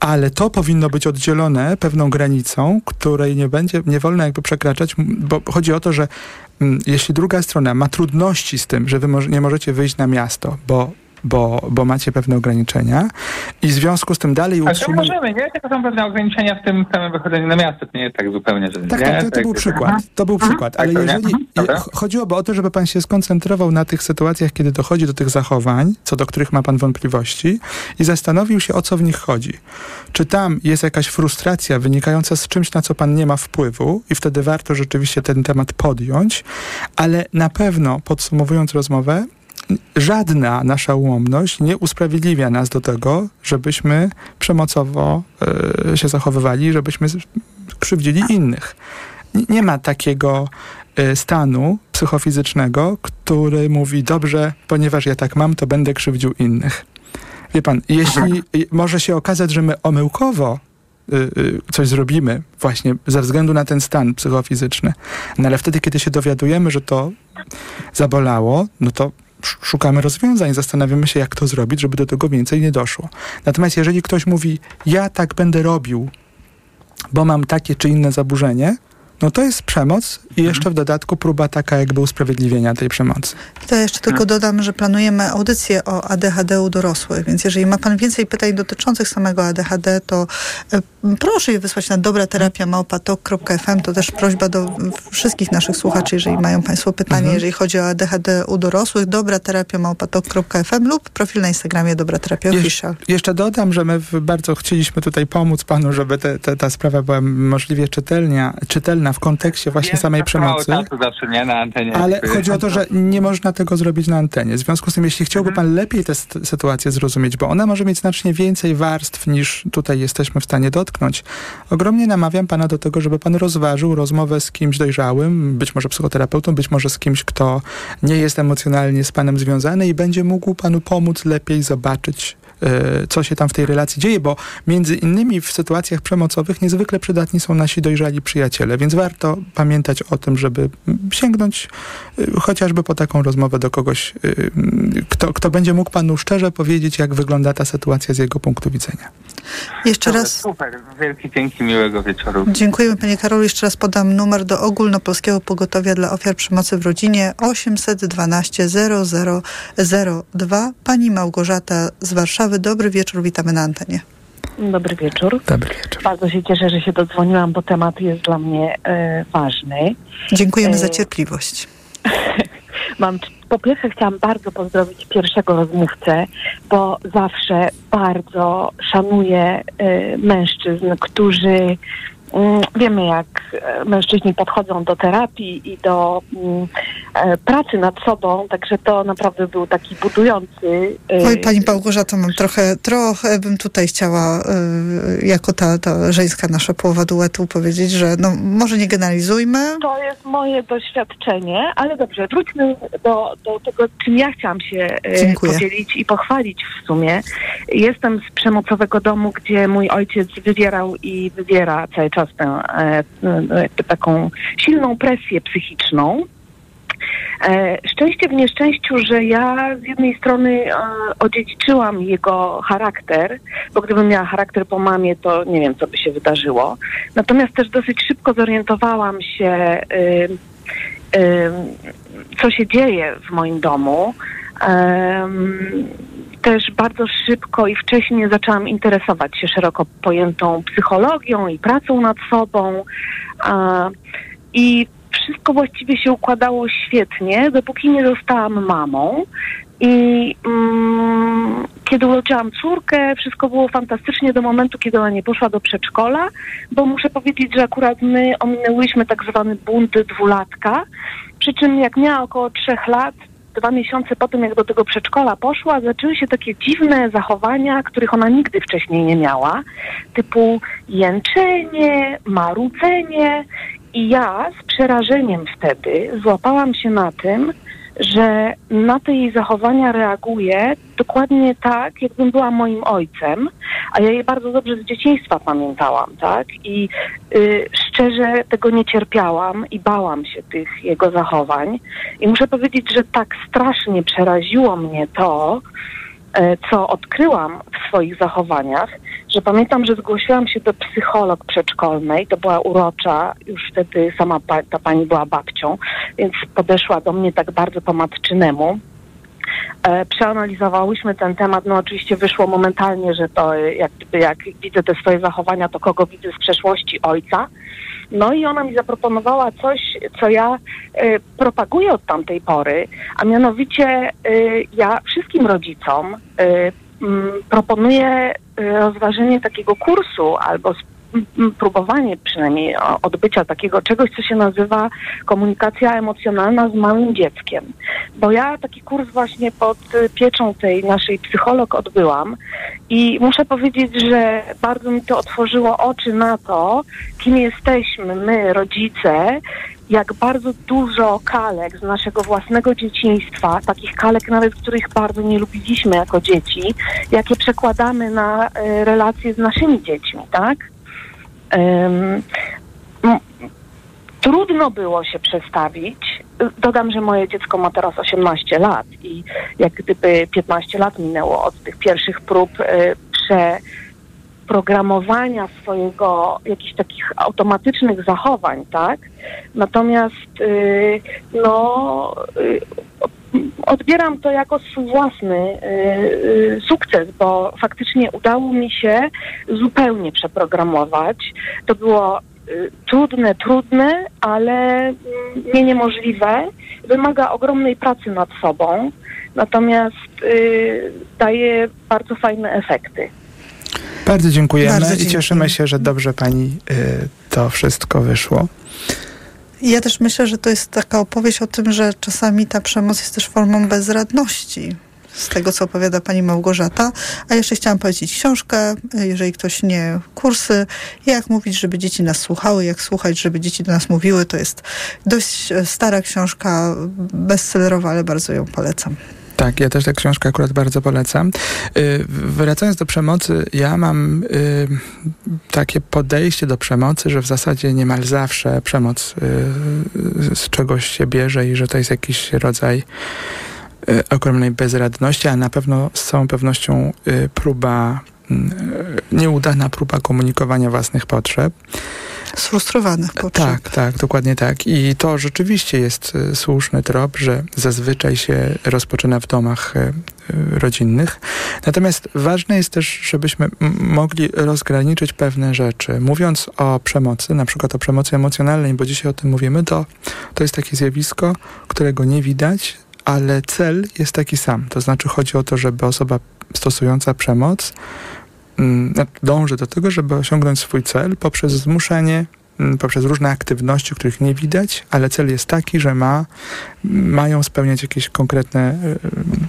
ale to powinno być oddzielone pewną granicą, której nie będzie, nie wolno jakby przekraczać, bo chodzi o to, że jeśli druga strona ma trudności z tym, że wy nie możecie wyjść na miasto, bo, bo, bo macie pewne ograniczenia i w związku z tym dalej Ale to utrzymuje... możemy, nie? Tylko są pewne ograniczenia w tym samym wychodzeniu na miasto, to nie jest tak zupełnie, że Tak, nie? tak, to, to był jakby- przykład. Aha. To był przykład, ale Tak, jeżeli ch- chodziłoby o to, żeby pan się skoncentrował na tych sytuacjach, kiedy dochodzi do tych zachowań, co do których ma pan wątpliwości i zastanowił się, o co w nich chodzi. Czy tam jest jakaś frustracja wynikająca z czymś, na co pan nie ma wpływu i wtedy warto rzeczywiście ten temat podjąć, ale na pewno, podsumowując rozmowę, żadna nasza ułomność nie usprawiedliwia nas do tego, żebyśmy przemocowo e, się zachowywali, żebyśmy krzywdzili innych. Nie ma takiego e, stanu psychofizycznego, który mówi, dobrze, ponieważ ja tak mam, to będę krzywdził innych. Wie pan, jeśli i- może się okazać, że my omyłkowo y, y, coś zrobimy właśnie ze względu na ten stan psychofizyczny, no ale wtedy, kiedy się dowiadujemy, że to zabolało, no to szukamy rozwiązań, zastanawiamy się, jak to zrobić, żeby do tego więcej nie doszło. Natomiast jeżeli ktoś mówi, ja tak będę robił, bo mam takie czy inne zaburzenie, no to jest przemoc i jeszcze w dodatku próba taka jakby usprawiedliwienia tej przemocy. To jeszcze tylko dodam, że planujemy audycję o ADHD u dorosłych, więc jeżeli ma pan więcej pytań dotyczących samego ADHD, to e, proszę je wysłać na dobraterapia.małpatok.fm. To też prośba do wszystkich naszych słuchaczy, jeżeli mają państwo pytanie, jeżeli chodzi o ADHD u dorosłych, dobraterapia.małpatok.fm lub profil na Instagramie Dobra Terapia Jesz-. Jeszcze dodam, że my bardzo chcieliśmy tutaj pomóc panu, żeby te, te, ta sprawa była możliwie czytelnia, czytelna w kontekście właśnie samej przemocy. zawsze, nie? Na antenie. Ale chodzi o to, że nie można tego zrobić na antenie. W związku z tym, jeśli chciałby pan lepiej tę sytuację zrozumieć, bo ona może mieć znacznie więcej warstw niż tutaj jesteśmy w stanie dotknąć, ogromnie namawiam pana do tego, żeby pan rozważył rozmowę z kimś dojrzałym, być może psychoterapeutą, być może z kimś, kto nie jest emocjonalnie z panem związany i będzie mógł panu pomóc lepiej zobaczyć co się tam w tej relacji dzieje, bo między innymi w sytuacjach przemocowych niezwykle przydatni są nasi dojrzali przyjaciele, więc warto pamiętać o tym, żeby sięgnąć chociażby po taką rozmowę do kogoś, kto, kto będzie mógł panu szczerze powiedzieć, jak wygląda ta sytuacja z jego punktu widzenia. Jeszcze raz. Super, wielkie dzięki, miłego wieczoru. Dziękujemy panie Karolu. Jeszcze raz podam numer do ogólnopolskiego pogotowia dla ofiar przemocy w rodzinie 812 0002. Pani Małgorzata z Warszawy. Dobry wieczór, witamy na antenie. Dobry wieczór. Dobry wieczór. Bardzo się cieszę, że się dodzwoniłam, bo temat jest dla mnie e, ważny. Dziękujemy E, za cierpliwość. Mam, po pierwsze chciałam bardzo pozdrowić pierwszego rozmówcę, bo zawsze bardzo szanuję e, mężczyzn, którzy wiemy jak e, mężczyźni podchodzą do terapii i do mm, e, pracy nad sobą, także to naprawdę był taki budujący. e, Oj, pani Małgorzato, mam trochę, trochę bym tutaj chciała, jako ta, ta żeńska nasza połowa duetu powiedzieć, że no, może nie generalizujmy. To jest moje doświadczenie, ale dobrze, wróćmy do, do tego, czym ja chciałam się Dziękuję. podzielić i pochwalić w sumie. Jestem z przemocowego domu, gdzie mój ojciec wywierał i wywiera cały czas tę e, e, taką silną presję psychiczną. E, szczęście w nieszczęściu, że ja z jednej strony odziedziczyłam jego charakter, bo gdybym miała charakter po mamie, to nie wiem, co by się wydarzyło. Natomiast też dosyć szybko zorientowałam się, co się dzieje w moim domu. Też bardzo szybko i wcześniej zaczęłam interesować się szeroko pojętą psychologią i pracą nad sobą. A, I wszystko właściwie się układało świetnie, dopóki nie zostałam mamą. I mm, kiedy urodziłam córkę, wszystko było fantastycznie do momentu, kiedy ona nie poszła do przedszkola, bo muszę powiedzieć, że akurat my ominęłyśmy tak zwany bunt dwulatka, przy czym jak miała około trzech lat, dwa miesiące po tym, jak do tego przedszkola poszła, zaczęły się takie dziwne zachowania, których ona nigdy wcześniej nie miała, typu jęczenie, marudzenie. I ja z przerażeniem wtedy złapałam się na tym, że na te jej zachowania reaguje dokładnie tak, jakbym była moim ojcem, a ja je bardzo dobrze z dzieciństwa pamiętałam, tak? I y, szczerze tego nie cierpiałam i bałam się tych jego zachowań. I muszę powiedzieć, że tak strasznie przeraziło mnie to, co odkryłam w swoich zachowaniach, że pamiętam, że zgłosiłam się do psycholog przedszkolnej, to była urocza, już wtedy sama pa, ta pani była babcią, więc podeszła do mnie tak bardzo po matczynemu. E, przeanalizowałyśmy ten temat, no oczywiście wyszło momentalnie, że to e, jak, jak widzę te swoje zachowania, to kogo widzę z przeszłości ojca. No i ona mi zaproponowała coś, co ja e, propaguję od tamtej pory, a mianowicie e, ja wszystkim rodzicom m, proponuję rozważenie takiego kursu albo próbowanie przynajmniej odbycia takiego czegoś, co się nazywa komunikacja emocjonalna z małym dzieckiem. Bo ja taki kurs właśnie pod y, pieczą tej naszej psycholog odbyłam i muszę powiedzieć, że bardzo mi to otworzyło oczy na to, kim jesteśmy my, rodzice, jak bardzo dużo kalek z naszego własnego dzieciństwa, takich kalek nawet, których bardzo nie lubiliśmy jako dzieci, jakie przekładamy na e, relacje z naszymi dziećmi, tak? Trudno było się przestawić. Dodam, że moje dziecko ma teraz 18 lat i jak gdyby 15 lat minęło od tych pierwszych prób e, przeprogramowania swojego jakichś takich automatycznych zachowań, tak? Natomiast y, no y, odbieram to jako swój własny y, y, sukces, bo faktycznie udało mi się zupełnie przeprogramować. To było y, trudne, trudne, ale mm, nie niemożliwe. Wymaga ogromnej pracy nad sobą, natomiast daje bardzo fajne efekty. Bardzo dziękujemy Bardzo i cieszymy się, że dobrze pani to wszystko wyszło. Ja też myślę, że to jest taka opowieść o tym, że czasami ta przemoc jest też formą bezradności. Z tego, co opowiada pani Małgorzata. A jeszcze chciałam polecić książkę, jeżeli ktoś nie, kursy, jak mówić, żeby dzieci nas słuchały, jak słuchać, żeby dzieci do nas mówiły. To jest dość e, stara książka, bestsellerowa, ale bardzo ją polecam. Tak, ja też tę książkę akurat bardzo polecam. Y, wracając do przemocy, ja mam y, takie podejście do przemocy, że w zasadzie niemal zawsze przemoc y, z czegoś się bierze i że to jest jakiś rodzaj ogromnej bezradności, a na pewno z całą pewnością próba, nieudana próba komunikowania własnych potrzeb sfrustrowanych potrzeb. Tak, tak, dokładnie tak. I to rzeczywiście jest e, słuszny trop, że zazwyczaj się rozpoczyna w domach e, e, rodzinnych. Natomiast ważne jest też, żebyśmy mogli rozgraniczyć pewne rzeczy. Mówiąc o przemocy, na przykład o przemocy emocjonalnej, bo dzisiaj o tym mówimy, to, to jest takie zjawisko, którego nie widać, ale cel jest taki sam. To znaczy chodzi o to, żeby osoba stosująca przemoc dąży do tego, żeby osiągnąć swój cel poprzez zmuszenie, mm, poprzez różne aktywności, których nie widać, ale cel jest taki, że ma, mają spełniać jakieś konkretne y,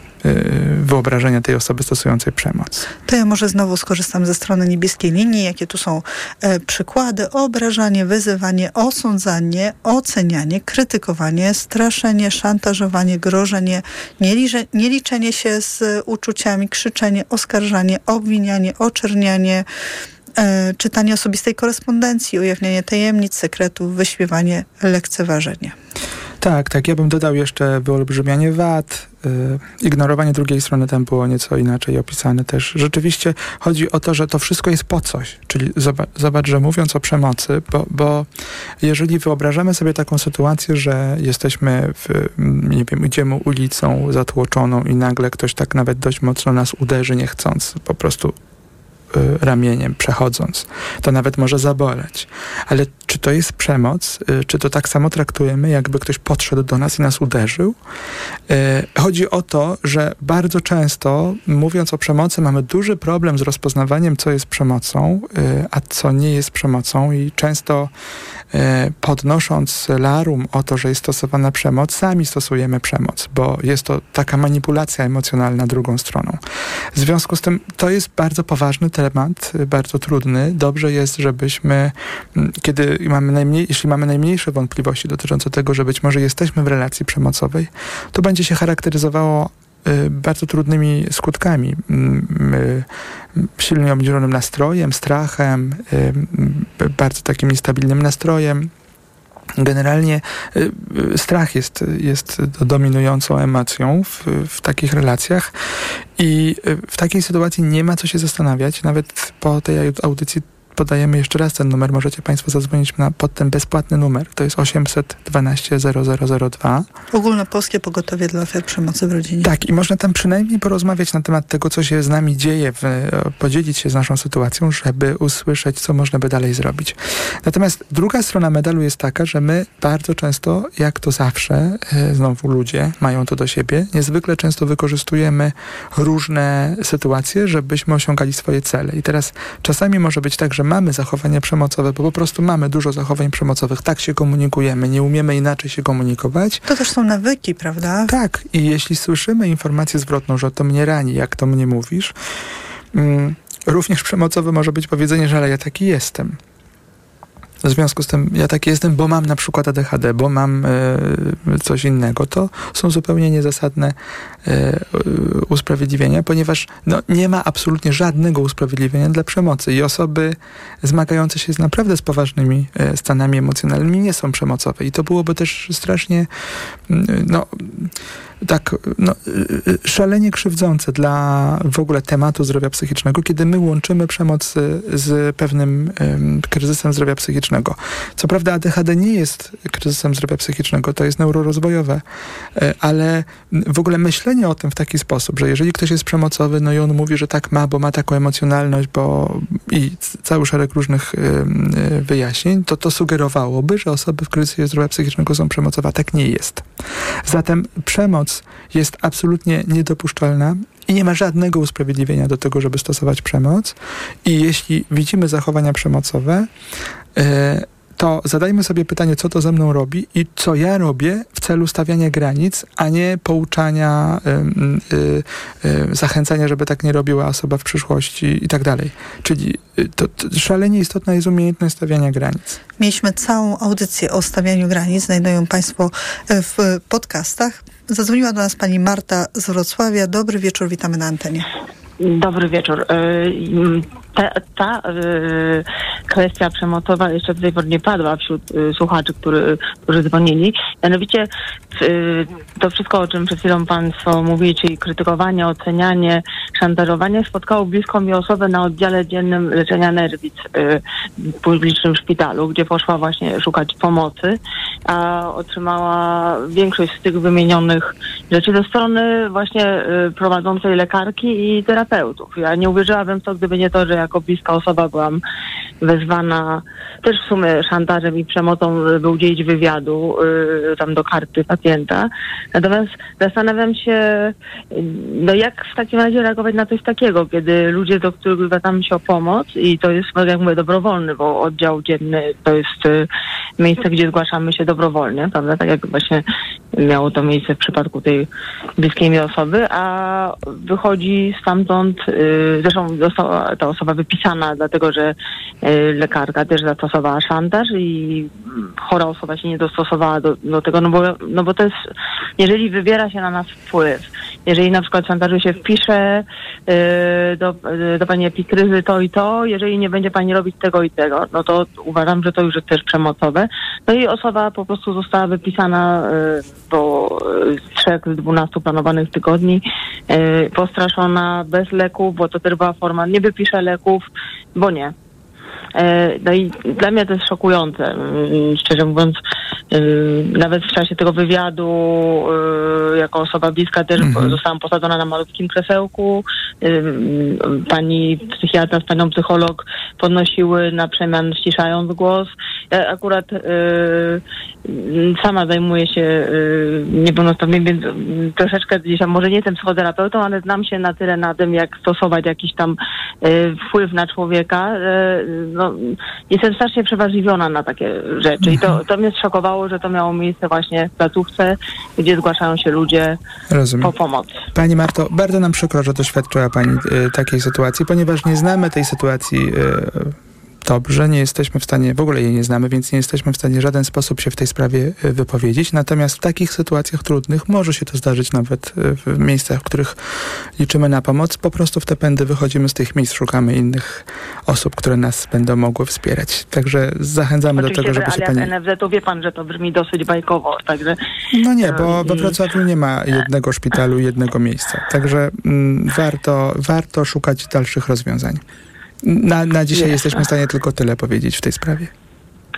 wyobrażenia tej osoby stosującej przemoc. To ja może znowu skorzystam ze strony niebieskiej linii, jakie tu są e, przykłady. Obrażanie, wyzywanie, osądzanie, ocenianie, krytykowanie, straszenie, szantażowanie, grożenie, nieliczenie się z uczuciami, krzyczenie, oskarżanie, obwinianie, oczernianie, e, czytanie osobistej korespondencji, ujawnianie tajemnic, sekretów, wyśpiewanie, lekceważenie. Tak, tak. Ja bym dodał jeszcze wyolbrzymianie wad, yy, ignorowanie drugiej strony tam było nieco inaczej opisane też. Rzeczywiście chodzi o to, że to wszystko jest po coś. Czyli zobacz, zobacz że mówiąc o przemocy, bo, bo jeżeli wyobrażamy sobie taką sytuację, że jesteśmy w, nie wiem, idziemy ulicą zatłoczoną i nagle ktoś tak nawet dość mocno nas uderzy niechcąc, po prostu ramieniem przechodząc. To nawet może zaboleć. Ale czy to jest przemoc? Y, czy to tak samo traktujemy, jakby ktoś podszedł do nas i nas uderzył? Y, chodzi o to, że bardzo często, mówiąc o przemocy, mamy duży problem z rozpoznawaniem, co jest przemocą, a co nie jest przemocą i często podnosząc larum o to, że jest stosowana przemoc, sami stosujemy przemoc, bo jest to taka manipulacja emocjonalna drugą stroną. W związku z tym to jest bardzo poważny temat y, bardzo trudny. Dobrze jest, żebyśmy, mm, kiedy mamy najmniej, jeśli mamy najmniejsze wątpliwości dotyczące tego, że być może jesteśmy w relacji przemocowej, to będzie się charakteryzowało y, bardzo trudnymi skutkami. Mm, y, silnie obniżonym nastrojem, strachem, bardzo takim niestabilnym nastrojem, Generalnie y, y, strach jest, jest dominującą emocją w, w takich relacjach i y, w takiej sytuacji nie ma co się zastanawiać. Nawet po tej audycji podajemy jeszcze raz ten numer. Możecie Państwo zadzwonić na, pod ten bezpłatny numer. To jest 812 0002. Ogólnopolskie Pogotowie dla Ofiar Przemocy w Rodzinie. Tak, i można tam przynajmniej porozmawiać na temat tego, co się z nami dzieje, w, podzielić się z naszą sytuacją, żeby usłyszeć, co można by dalej zrobić. Natomiast druga strona medalu jest taka, że my bardzo często, jak to zawsze, e, znowu ludzie mają to do siebie, niezwykle często wykorzystujemy różne sytuacje, żebyśmy osiągali swoje cele. I teraz czasami może być tak, że mamy zachowania przemocowe, bo po prostu mamy dużo zachowań przemocowych, tak się komunikujemy, nie umiemy inaczej się komunikować. To też są nawyki, prawda? Tak. I jeśli słyszymy informację zwrotną, że to mnie rani, jak to mnie mówisz, mm, również przemocowe może być powiedzenie, że ale ja taki jestem. W związku z tym ja taki jestem, bo mam na przykład ADHD, bo mam e, coś innego. To są zupełnie niezasadne e, usprawiedliwienia, ponieważ no, nie ma absolutnie żadnego usprawiedliwienia dla przemocy i osoby zmagające się z naprawdę z poważnymi e, stanami emocjonalnymi nie są przemocowe. I to byłoby też strasznie mm, no, tak no, y, y, szalenie krzywdzące dla w ogóle tematu zdrowia psychicznego, kiedy my łączymy przemoc z pewnym um, kryzysem zdrowia psychicznego. Co prawda ADHD nie jest kryzysem zdrowia psychicznego, to jest neurorozwojowe, e, ale w ogóle myślenie o tym w taki sposób, że jeżeli ktoś jest przemocowy, no i on mówi, że tak ma, bo ma taką emocjonalność, bo i cały szereg różnych y, wyjaśnień, to to sugerowałoby, że osoby w kryzysie zdrowia psychicznego są przemocowe. Tak nie jest. Zatem przemoc przemoc jest absolutnie niedopuszczalna i nie ma żadnego usprawiedliwienia do tego, żeby stosować przemoc. I jeśli widzimy zachowania przemocowe, e, to zadajmy sobie pytanie, co to ze mną robi i co ja robię w celu stawiania granic, a nie pouczania, y, y, zachęcania, żeby tak nie robiła osoba w przyszłości i tak dalej. Czyli to, to szalenie istotna jest umiejętność stawiania granic. Mieliśmy całą audycję o stawianiu granic. Znajdują Państwo e, w podcastach. Zadzwoniła do nas pani Marta z Wrocławia. Dobry wieczór, witamy na antenie. Dobry wieczór. Ta, ta y, kwestia przemocowa jeszcze do tej pory nie padła wśród y, słuchaczy, który, którzy dzwonili. Mianowicie y, to wszystko, o czym przed chwilą Państwo mówili, czyli krytykowanie, ocenianie, szantażowanie, spotkało bliską mi osobę na oddziale dziennym leczenia nerwic y, w publicznym szpitalu, gdzie poszła właśnie szukać pomocy, a otrzymała większość z tych wymienionych rzeczy ze strony właśnie prowadzącej lekarki i terapeutów. Ja nie uwierzyłabym w to, gdyby nie to, że jako bliska osoba byłam wezwana też w sumie szantażem i przemocą, żeby udzielić wywiadu y, tam do karty pacjenta. Natomiast zastanawiam się, no jak w takim razie reagować na coś takiego, kiedy ludzie, do których zwracamy się o pomoc i to jest, no jak mówię, dobrowolny, bo oddział dzienny to jest y, miejsce, gdzie zgłaszamy się dobrowolnie, prawda? Tak jak właśnie miało to miejsce w przypadku tej bliskiej mi osoby, a wychodzi stamtąd, y, zresztą ta osoba wypisana, dlatego że y, lekarka też zastosowała szantaż i chora osoba się nie dostosowała do, do tego, no bo, no bo to jest, jeżeli wybiera się na nas wpływ, jeżeli na przykład szantażu się wpisze y, do, y, do pani epikryzy to i to, jeżeli nie będzie pani robić tego i tego, no to uważam, że to już jest też przemocowe. No i osoba po prostu została wypisana y, po trzech z dwunastu planowanych tygodni, postraszona, bez leków, bo to też była forma, nie wypiszę leków, bo nie. No i dla mnie to jest szokujące, mm, szczerze mówiąc. Y, Nawet w czasie tego wywiadu, y, jako osoba bliska też zostałam posadzona na malutkim krzesełku. Y, Pani psychiatra z panią psycholog podnosiły na przemian, ściszając głos. Ja akurat sama zajmuję się niepełnosprawnymi, więc troszeczkę gdzieś tam, może nie jestem psychoterapeutą, ale znam się na tyle na tym, jak stosować jakiś tam wpływ na człowieka. No, jestem strasznie przewrażliwiona na takie rzeczy i to, to mnie szokowało, że to miało miejsce właśnie w placówce, gdzie zgłaszają się ludzie Rozumiem. po pomoc. Pani Marto, bardzo nam przykro, że doświadczyła Pani y, takiej sytuacji, ponieważ nie znamy tej sytuacji y, dobrze, nie jesteśmy w stanie, w ogóle jej nie znamy, więc nie jesteśmy w stanie w żaden sposób się w tej sprawie y, wypowiedzieć. Natomiast w takich sytuacjach trudnych może się to zdarzyć nawet y, w miejscach, w których liczymy na pomoc. Po prostu w te pędy wychodzimy z tych miejsc, szukamy innych osób, które nas będą mogły wspierać. Także zachęcamy do Oczywiście tego, w żeby się realiach Pani... NFZ-u wie pan, że to brzmi dosyć bajkowo, także No nie, bo we Wrocławiu nie ma jednego szpitalu, jednego miejsca. Także mm, warto, warto szukać dalszych rozwiązań. Na, na dzisiaj jesteśmy w stanie tylko tyle powiedzieć w tej sprawie.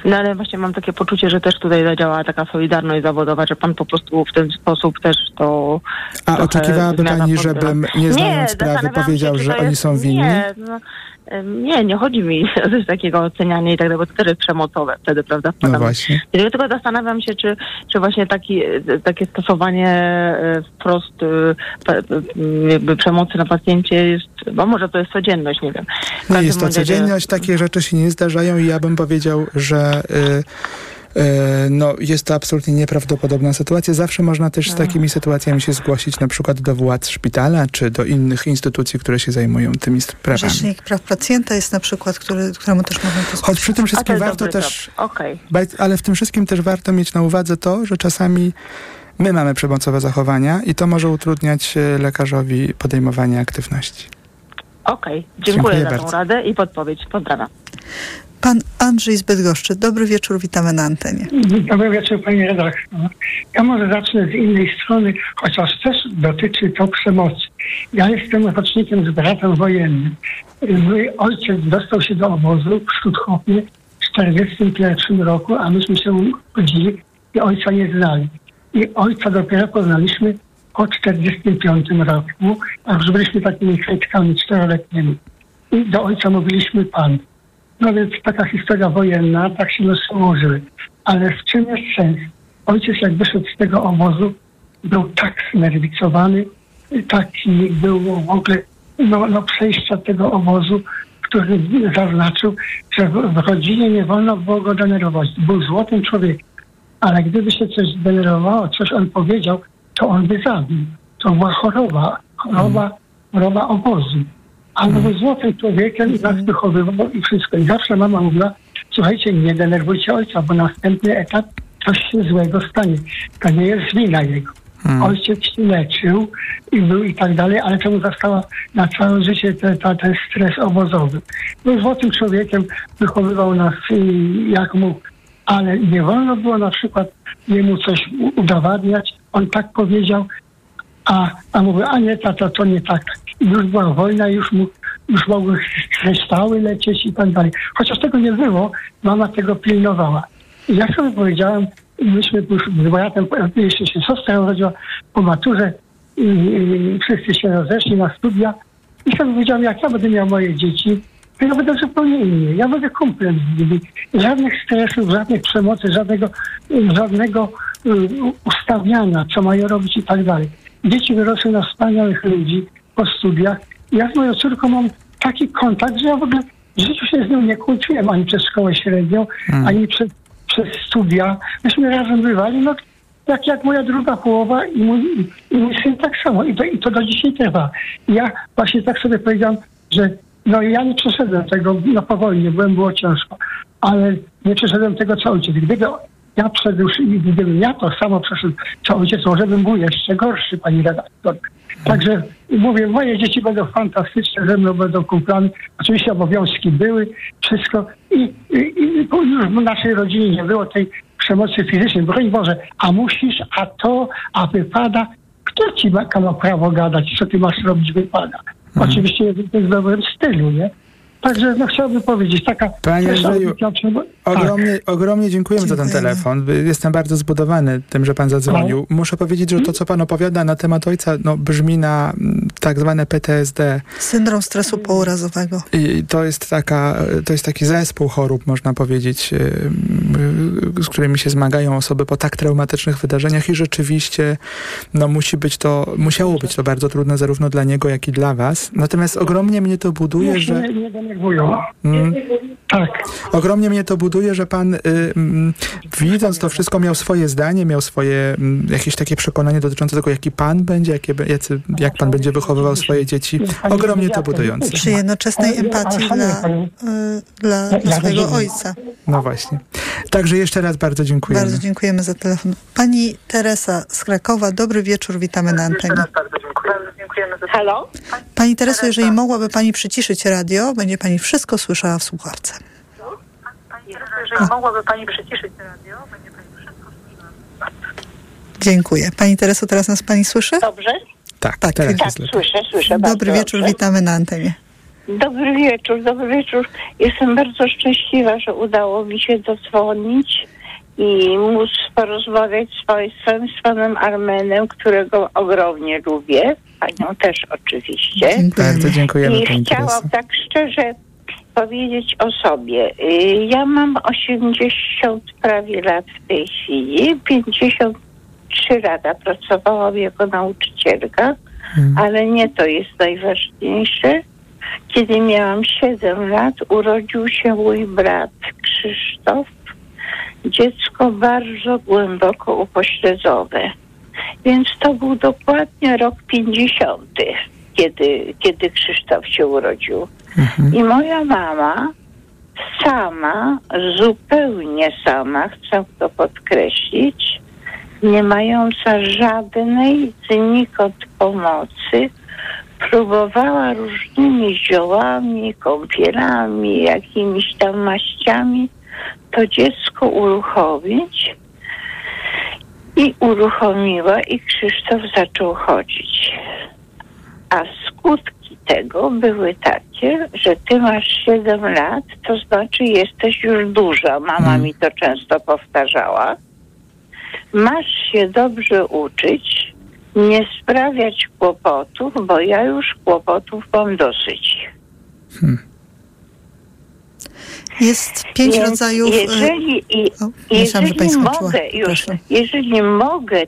No ale właśnie mam takie poczucie, że też tutaj zadziałała taka solidarność zawodowa, że pan po prostu w ten sposób też to... A oczekiwałaby pani, żebym nie znając sprawy zastanawiałam powiedział, się, że to oni jest- są winni? Nie, no, nie, nie chodzi mi o coś takiego oceniania i tak dalej, bo to też jest przemocowe wtedy, prawda? No właśnie. Ja tylko zastanawiam się, czy, czy właśnie taki, e, takie stosowanie e, wprost e, jakby przemocy na pacjencie jest, bo może to jest codzienność, nie wiem. Nie każdym jest to codzienność, takie rzeczy się nie zdarzają i ja bym powiedział, że y, y, no, jest to absolutnie nieprawdopodobna sytuacja. Zawsze można też z takimi sytuacjami się zgłosić na przykład do władz szpitala czy do innych instytucji, które się zajmują tymi sprawami. Rzecznik praw pacjenta jest na przykład, który, któremu też można to Choć przy tym wszystkim warto też. Baj- Ale w tym wszystkim też warto mieć na uwadze to, że czasami my mamy przemocowe zachowania i to może utrudniać e, lekarzowi podejmowanie aktywności. Okej, Dziękuję dziękuję za tą bardzo. radę i podpowiedź. Pozdrawiam. Pan Andrzej z Bydgoszczy. Dobry wieczór, witamy na antenie. Dobry wieczór Pani redaktor. Ja może zacznę z innej strony, chociaż też dotyczy to przemocy. Ja jestem rocznikiem z bratem wojennym. Mój ojciec dostał się do obozu w Stutthoфie w 1941 roku, a myśmy się urodzili i ojca nie znali. I ojca dopiero poznaliśmy po 1945 roku, a już byliśmy takimi kwiatkami czteroletnimi. I do ojca mówiliśmy pan. No więc taka historia wojenna, tak się losy ułożyły. Ale w czym jest sens? Ojciec jak wyszedł z tego obozu, był tak znerwicowany, taki był w ogóle no, no przejścia tego obozu, który zaznaczył, że w, w rodzinie nie wolno było go denerwować. Był złotym człowiekiem. Ale gdyby się coś zdenerwowało, coś on powiedział, to on by zabił. To była choroba, choroba, choroba obozu. Ale był złotym człowiekiem i nas wychowywał i wszystko. I zawsze mama mówiła, słuchajcie, nie denerwujcie ojca, bo następny etap coś się złego stanie. To nie jest wina jego. Ojciec się leczył i był i tak dalej, ale to mu została na całe życie te, ta, ten stres obozowy. Był złotym człowiekiem, wychowywał nas jak mógł, ale nie wolno było na przykład jemu coś udowadniać. On tak powiedział, a, a mówię, a nie, to nie tak. Już była wojna, już mu już mogły kryształy lecieć i tak dalej. Chociaż tego nie było, mama tego pilnowała. I ja sobie powiedziałem, myśmy już z bratem, jeszcze się siostra urodziła po maturze i, i wszyscy się rozeszli na studia i sobie powiedziałem, jak ja będę miał moje dzieci, to ja będę zupełnie inny. Ja będę kumplem z nimi. Żadnych stresów, żadnej przemocy, żadnego, żadnego y, ustawiania, co mają robić i tak dalej. Dzieci wyrosły na wspaniałych ludzi po studiach. Ja z moją córką mam taki kontakt, że ja w ogóle w życiu się z nią nie kłóciłem ani przez szkołę średnią, ani przez, przez studia. Myśmy razem bywali, no jak, jak moja druga połowa i mój, i mój syn tak samo. I to, I to do dzisiaj trwa. I ja właśnie tak sobie powiedziałam, że no ja nie przeszedłem tego, no po wojnie, byłem, było ciężko, ale nie przeszedłem tego, co ojciec. Gdyby ja przeszedł, i gdybym ja to samo przeszedł, co ojciec, może bym był jeszcze gorszy, pani redaktor. Także mówię, moje dzieci będą fantastyczne, ze mną będą kumplami. Oczywiście obowiązki były, wszystko. I, i, i już w naszej rodzinie nie było tej przemocy fizycznej. Broń Boże, a musisz, a to, a wypada. Kto ci ma, ma prawo gadać, co ty masz robić, wypada. Oczywiście w w dobrym stylu, nie? Także no, chciałbym powiedzieć, taka... Panie Andrzeju, audycja przemo- Ogromnie, ogromnie dziękujemy za ten telefon. Jestem bardzo zbudowany tym, że pan zadzwonił. No. Muszę powiedzieć, że to, co pan opowiada na temat ojca, no, brzmi na mm, tak zwane PTSD. Syndrom stresu pourazowego. I to jest taka, to jest taki zespół chorób, można powiedzieć, yy, z którymi się zmagają osoby po tak traumatycznych wydarzeniach i rzeczywiście no, musi być to, musiało być to bardzo trudne zarówno dla niego, jak i dla was. Natomiast ogromnie mnie to buduje, Nie, że... nie, nie denerwują. Mm, Tak. Ogromnie mnie to buduje, że pan y, mm, widząc to wszystko miał swoje zdanie, miał swoje mm, jakieś takie przekonanie dotyczące tego, jaki pan będzie, jakie, jacy, jak pan będzie wychowywał swoje dzieci. Ogromnie to budujące. Przy jednoczesnej empatii dla, y, dla, dla swojego ojca. No właśnie. Także jeszcze raz bardzo dziękujemy. Bardzo dziękujemy za telefon. Pani Teresa z Krakowa, dobry wieczór, witamy na antenie. Halo? Pani Tereso, jeżeli mogłaby Pani przyciszyć radio, będzie Pani wszystko słyszała w słucharce. Jeżeli mogłaby Pani przyciszyć radio, będzie Pani Dziękuję. Pani Tereso, teraz nas Pani słyszy? Dobrze? Tak, Tak, teraz Tak, lepiej. słyszę, słyszę Dobry wieczór, dobrze. witamy na antenie. Dobry wieczór, dobry wieczór. Jestem bardzo szczęśliwa, że udało mi się dodzwonić i móc porozmawiać z Państwem, z Panem Armenem, którego ogromnie lubię. Panią też oczywiście. Bardzo dziękujemy I chciałam tak szczerze powiedzieć o sobie. Y, Ja mam 80 prawie lat w tej chwili. 53 lata pracowałam jako nauczycielka, ale nie to jest najważniejsze. Kiedy miałam 7 lat, urodził się mój brat Krzysztof. Dziecko bardzo głęboko upośledzone. Więc to był dokładnie rok 50, kiedy, kiedy Krzysztof się urodził. I moja mama sama, zupełnie sama, chcę to podkreślić, nie mająca żadnej znikąd pomocy, próbowała różnymi ziołami, kąpielami, jakimiś tam maściami to dziecko uruchomić i uruchomiła i Krzysztof zaczął chodzić. A skutki tego były takie, że ty masz 7 lat, to znaczy jesteś już duża. Mama mi to często powtarzała. Masz się dobrze uczyć, nie sprawiać kłopotów, bo ja już kłopotów mam dosyć. Jest pięć Więc rodzajów... y, Jeżeli, i, O, myślałam, że jeżeli mogę już, Proszę. jeżeli mogę,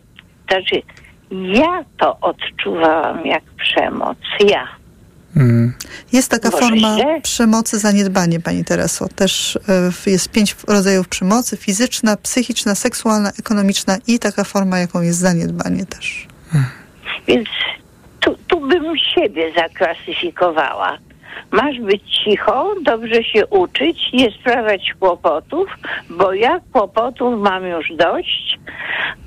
znaczy ja to odczuwałam jak przemoc, ja. Mm. Jest taka Może forma źle? przemocy zaniedbanie, pani Tereso. Też y, jest pięć rodzajów przemocy. Fizyczna, psychiczna, seksualna, ekonomiczna i taka forma, jaką jest zaniedbanie też. Więc tu, tu bym siebie zaklasyfikowała. Masz być cicho, dobrze się uczyć, nie sprawiać kłopotów, bo ja kłopotów mam już dość,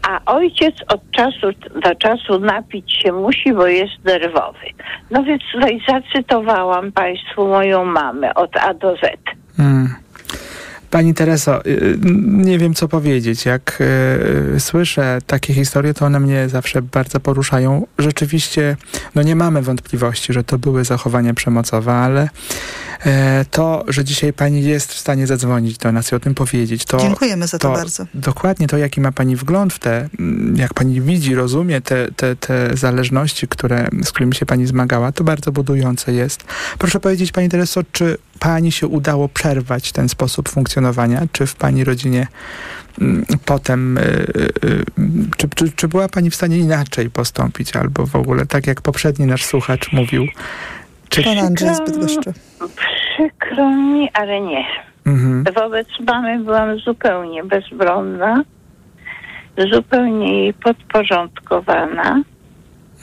a ojciec od czasu do czasu napić się musi, bo jest nerwowy. No więc tutaj zacytowałam Państwu moją mamę od A do Z. Mm. Pani Tereso, y, nie wiem co powiedzieć. Jak y, słyszę takie historie, to one mnie zawsze bardzo poruszają. Rzeczywiście, no nie mamy wątpliwości, że to były zachowania przemocowe, ale e, to, że dzisiaj pani jest w stanie zadzwonić do nas i o tym powiedzieć, to... Dziękujemy za to bardzo. Dokładnie to, jaki ma pani wgląd w te, mm, jak pani widzi, rozumie te, te, te zależności, które, z którymi się pani zmagała, to bardzo budujące jest. Proszę powiedzieć, pani Tereso, czy pani się udało przerwać ten sposób funkcjonowania? Czy w pani rodzinie mm, potem, y, y, y, czy, czy, czy była pani w stanie inaczej postąpić, albo w ogóle tak jak poprzedni nasz słuchacz mówił? Czy... Pan Andrzej z Bydgoszczy. Przykro mi, ale nie. Mhm. Wobec mamy byłam zupełnie bezbronna, zupełnie jej podporządkowana.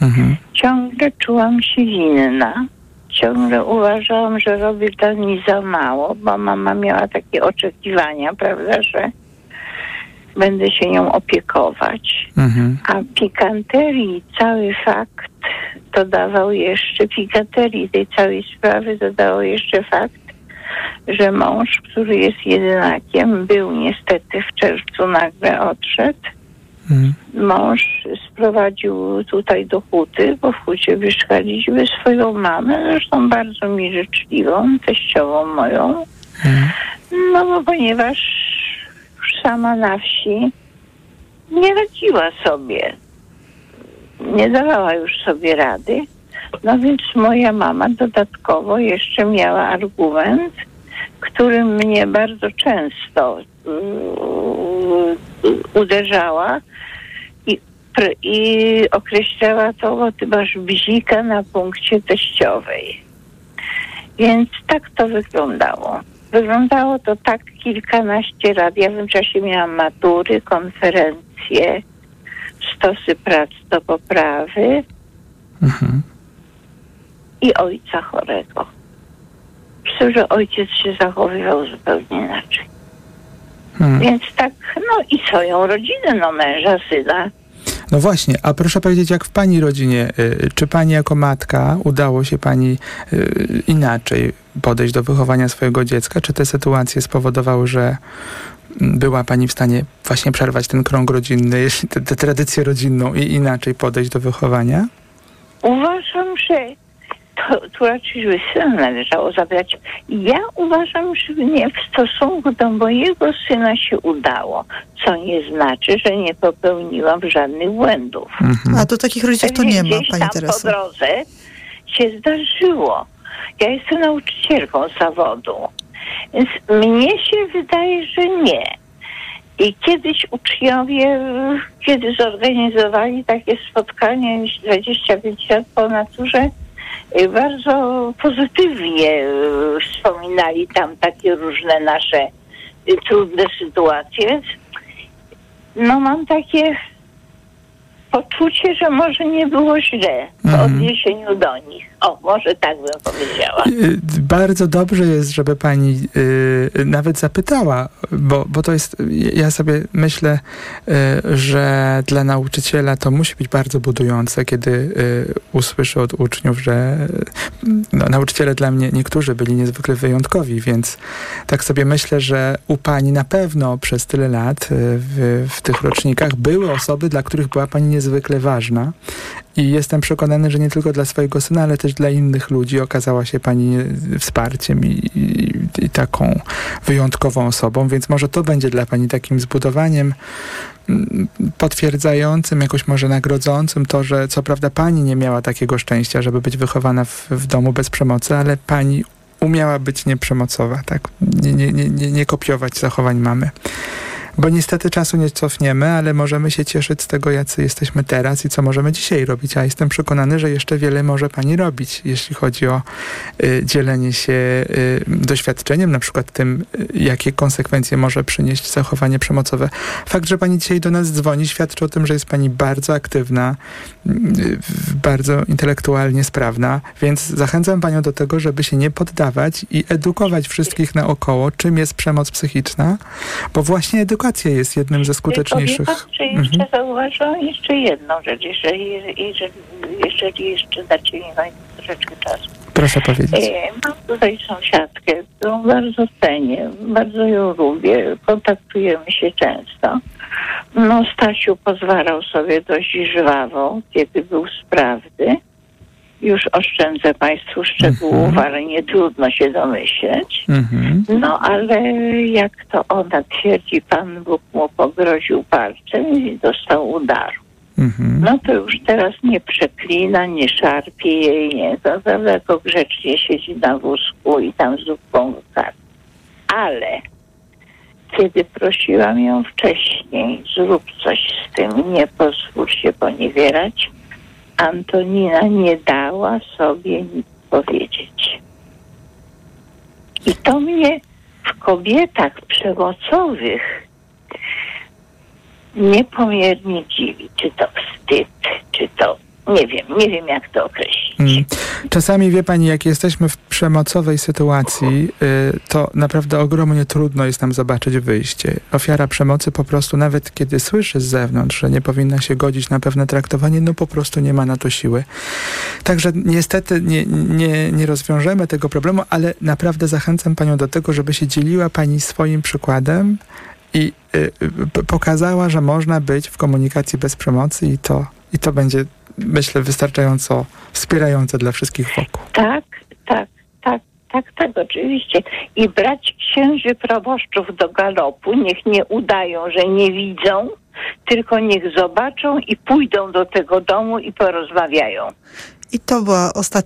Mhm. Ciągle czułam się winna. Ciągle uważałam, że robię dla za mało, bo mama miała takie oczekiwania, prawda, że będę się nią opiekować. Mhm. A pikanterii cały fakt dodawał jeszcze, pikanterii tej całej sprawy dodawał jeszcze fakt, że mąż, który jest jedynakiem, był niestety w czerwcu nagle odszedł. Mhm. Mąż sprowadził tutaj do huty, bo w hucie mieszkaliśmy swoją mamę, zresztą bardzo mi życzliwą, teściową moją. No bo ponieważ już sama na wsi nie radziła sobie, nie dawała już sobie rady, no więc moja mama dodatkowo jeszcze miała argument, który mnie bardzo często yy, uderzała i, określała to, bo ty masz bzika na punkcie teściowej. Więc tak to wyglądało. Wyglądało to tak kilkanaście lat. Ja w tym czasie miałam matury, konferencje, stosy prac do poprawy Mhm. i ojca chorego. Tym, że ojciec się zachowywał zupełnie inaczej. Hmm. Więc tak, no i swoją rodzinę, no męża, syna. No właśnie, a proszę powiedzieć, jak w pani rodzinie, y, czy pani jako matka udało się pani y, inaczej podejść do wychowania swojego dziecka? Czy te sytuacje spowodowały, że była pani w stanie właśnie przerwać ten krąg rodzinny, tę tradycję rodzinną i inaczej podejść do wychowania? Uważam, że to, tu raczej, syna należało zabrać. Ja uważam, że mnie w stosunku do mojego syna się udało, co nie znaczy, że nie popełniłam żadnych błędów. A to takich rodziców to nie ma, pani tam po drodze się zdarzyło. Ja jestem nauczycielką zawodu, więc mnie się wydaje, że nie. I kiedyś uczniowie, kiedy zorganizowali takie spotkanie, myślę, 25 lat po naturze, bardzo pozytywnie e, wspominali tam takie różne nasze e, trudne sytuacje. Więc no mam takie poczucie, że może nie było źle w Mhm. odniesieniu do nich. O, może tak bym powiedziała. Y, Bardzo dobrze jest, żeby pani y, nawet zapytała, bo, bo to jest, ja sobie myślę, y, że dla nauczyciela to musi być bardzo budujące, kiedy y, usłyszy od uczniów, że y, no, nauczyciele dla mnie niektórzy byli niezwykle wyjątkowi, więc tak sobie myślę, że u pani na pewno przez tyle lat y, w, w tych rocznikach były osoby, dla których była pani niezwykle ważna. I jestem przekonany, że nie tylko dla swojego syna, ale też dla innych ludzi okazała się pani e, wsparciem i, i, i taką wyjątkową osobą, więc może to będzie dla pani takim zbudowaniem mm, potwierdzającym, jakoś może nagrodzącym to, że co prawda pani nie miała takiego szczęścia, żeby być wychowana w, w domu bez przemocy, ale pani umiała być nieprzemocowa, tak? Nie, nie, nie, nie, nie kopiować zachowań mamy. Bo niestety czasu nie cofniemy, ale możemy się cieszyć z tego, jacy jesteśmy teraz i co możemy dzisiaj robić. A jestem przekonany, że jeszcze wiele może pani robić, jeśli chodzi o y, dzielenie się y, doświadczeniem, na przykład tym, y, jakie konsekwencje może przynieść zachowanie przemocowe. Fakt, że pani dzisiaj do nas dzwoni, świadczy o tym, że jest pani bardzo aktywna, y, bardzo intelektualnie sprawna, więc zachęcam panią do tego, żeby się nie poddawać i edukować wszystkich naokoło, czym jest przemoc psychiczna, bo właśnie edukacja jest jednym ze skuteczniejszych. Czy jeszcze zauważyłam jeszcze jedną rzecz, jeżeli, jeżeli, jeżeli jeszcze dacie mi troszeczkę czasu. Proszę powiedzieć. E, Mam tutaj sąsiadkę, którą bardzo cenię, bardzo ją lubię, kontaktujemy się często. No, Stasiu pozwalał sobie dość żwawo, kiedy był sprawny. Już oszczędzę Państwu szczegółów, ale nie trudno się domyśleć. Mhm. No, ale jak to ona twierdzi, Pan Bóg mu pogroził palcem i dostał udaru. Mhm. No to już teraz nie przeklina, nie szarpie jej, nie. To tylko grzecznie siedzi na wózku i tam zupką wykarmi. Ale kiedy prosiłam ją wcześniej, zrób coś z tym, nie pozwól się poniewierać, Antonina nie dała sobie nic powiedzieć. I to mnie w kobietach przemocowych niepomiernie dziwi. Czy to wstyd, czy to nie wiem, nie wiem jak to określić. Mm. Czasami wie pani, jak jesteśmy w przemocowej sytuacji, y, to naprawdę ogromnie trudno jest nam zobaczyć wyjście. Ofiara przemocy po prostu, nawet kiedy słyszy z zewnątrz, że nie powinna się godzić na pewne traktowanie, no po prostu nie ma na to siły. Także niestety nie, nie, nie rozwiążemy tego problemu, ale naprawdę zachęcam panią do tego, żeby się dzieliła pani swoim przykładem i y, y, pokazała, że można być w komunikacji bez przemocy i to, i to będzie, myślę, wystarczająco wspierające dla wszystkich wokół. Tak, tak, tak, tak, tak, oczywiście. I brać księży proboszczów do galopu, niech nie udają, że nie widzą, tylko niech zobaczą i pójdą do tego domu i porozmawiają. I to była ostatnia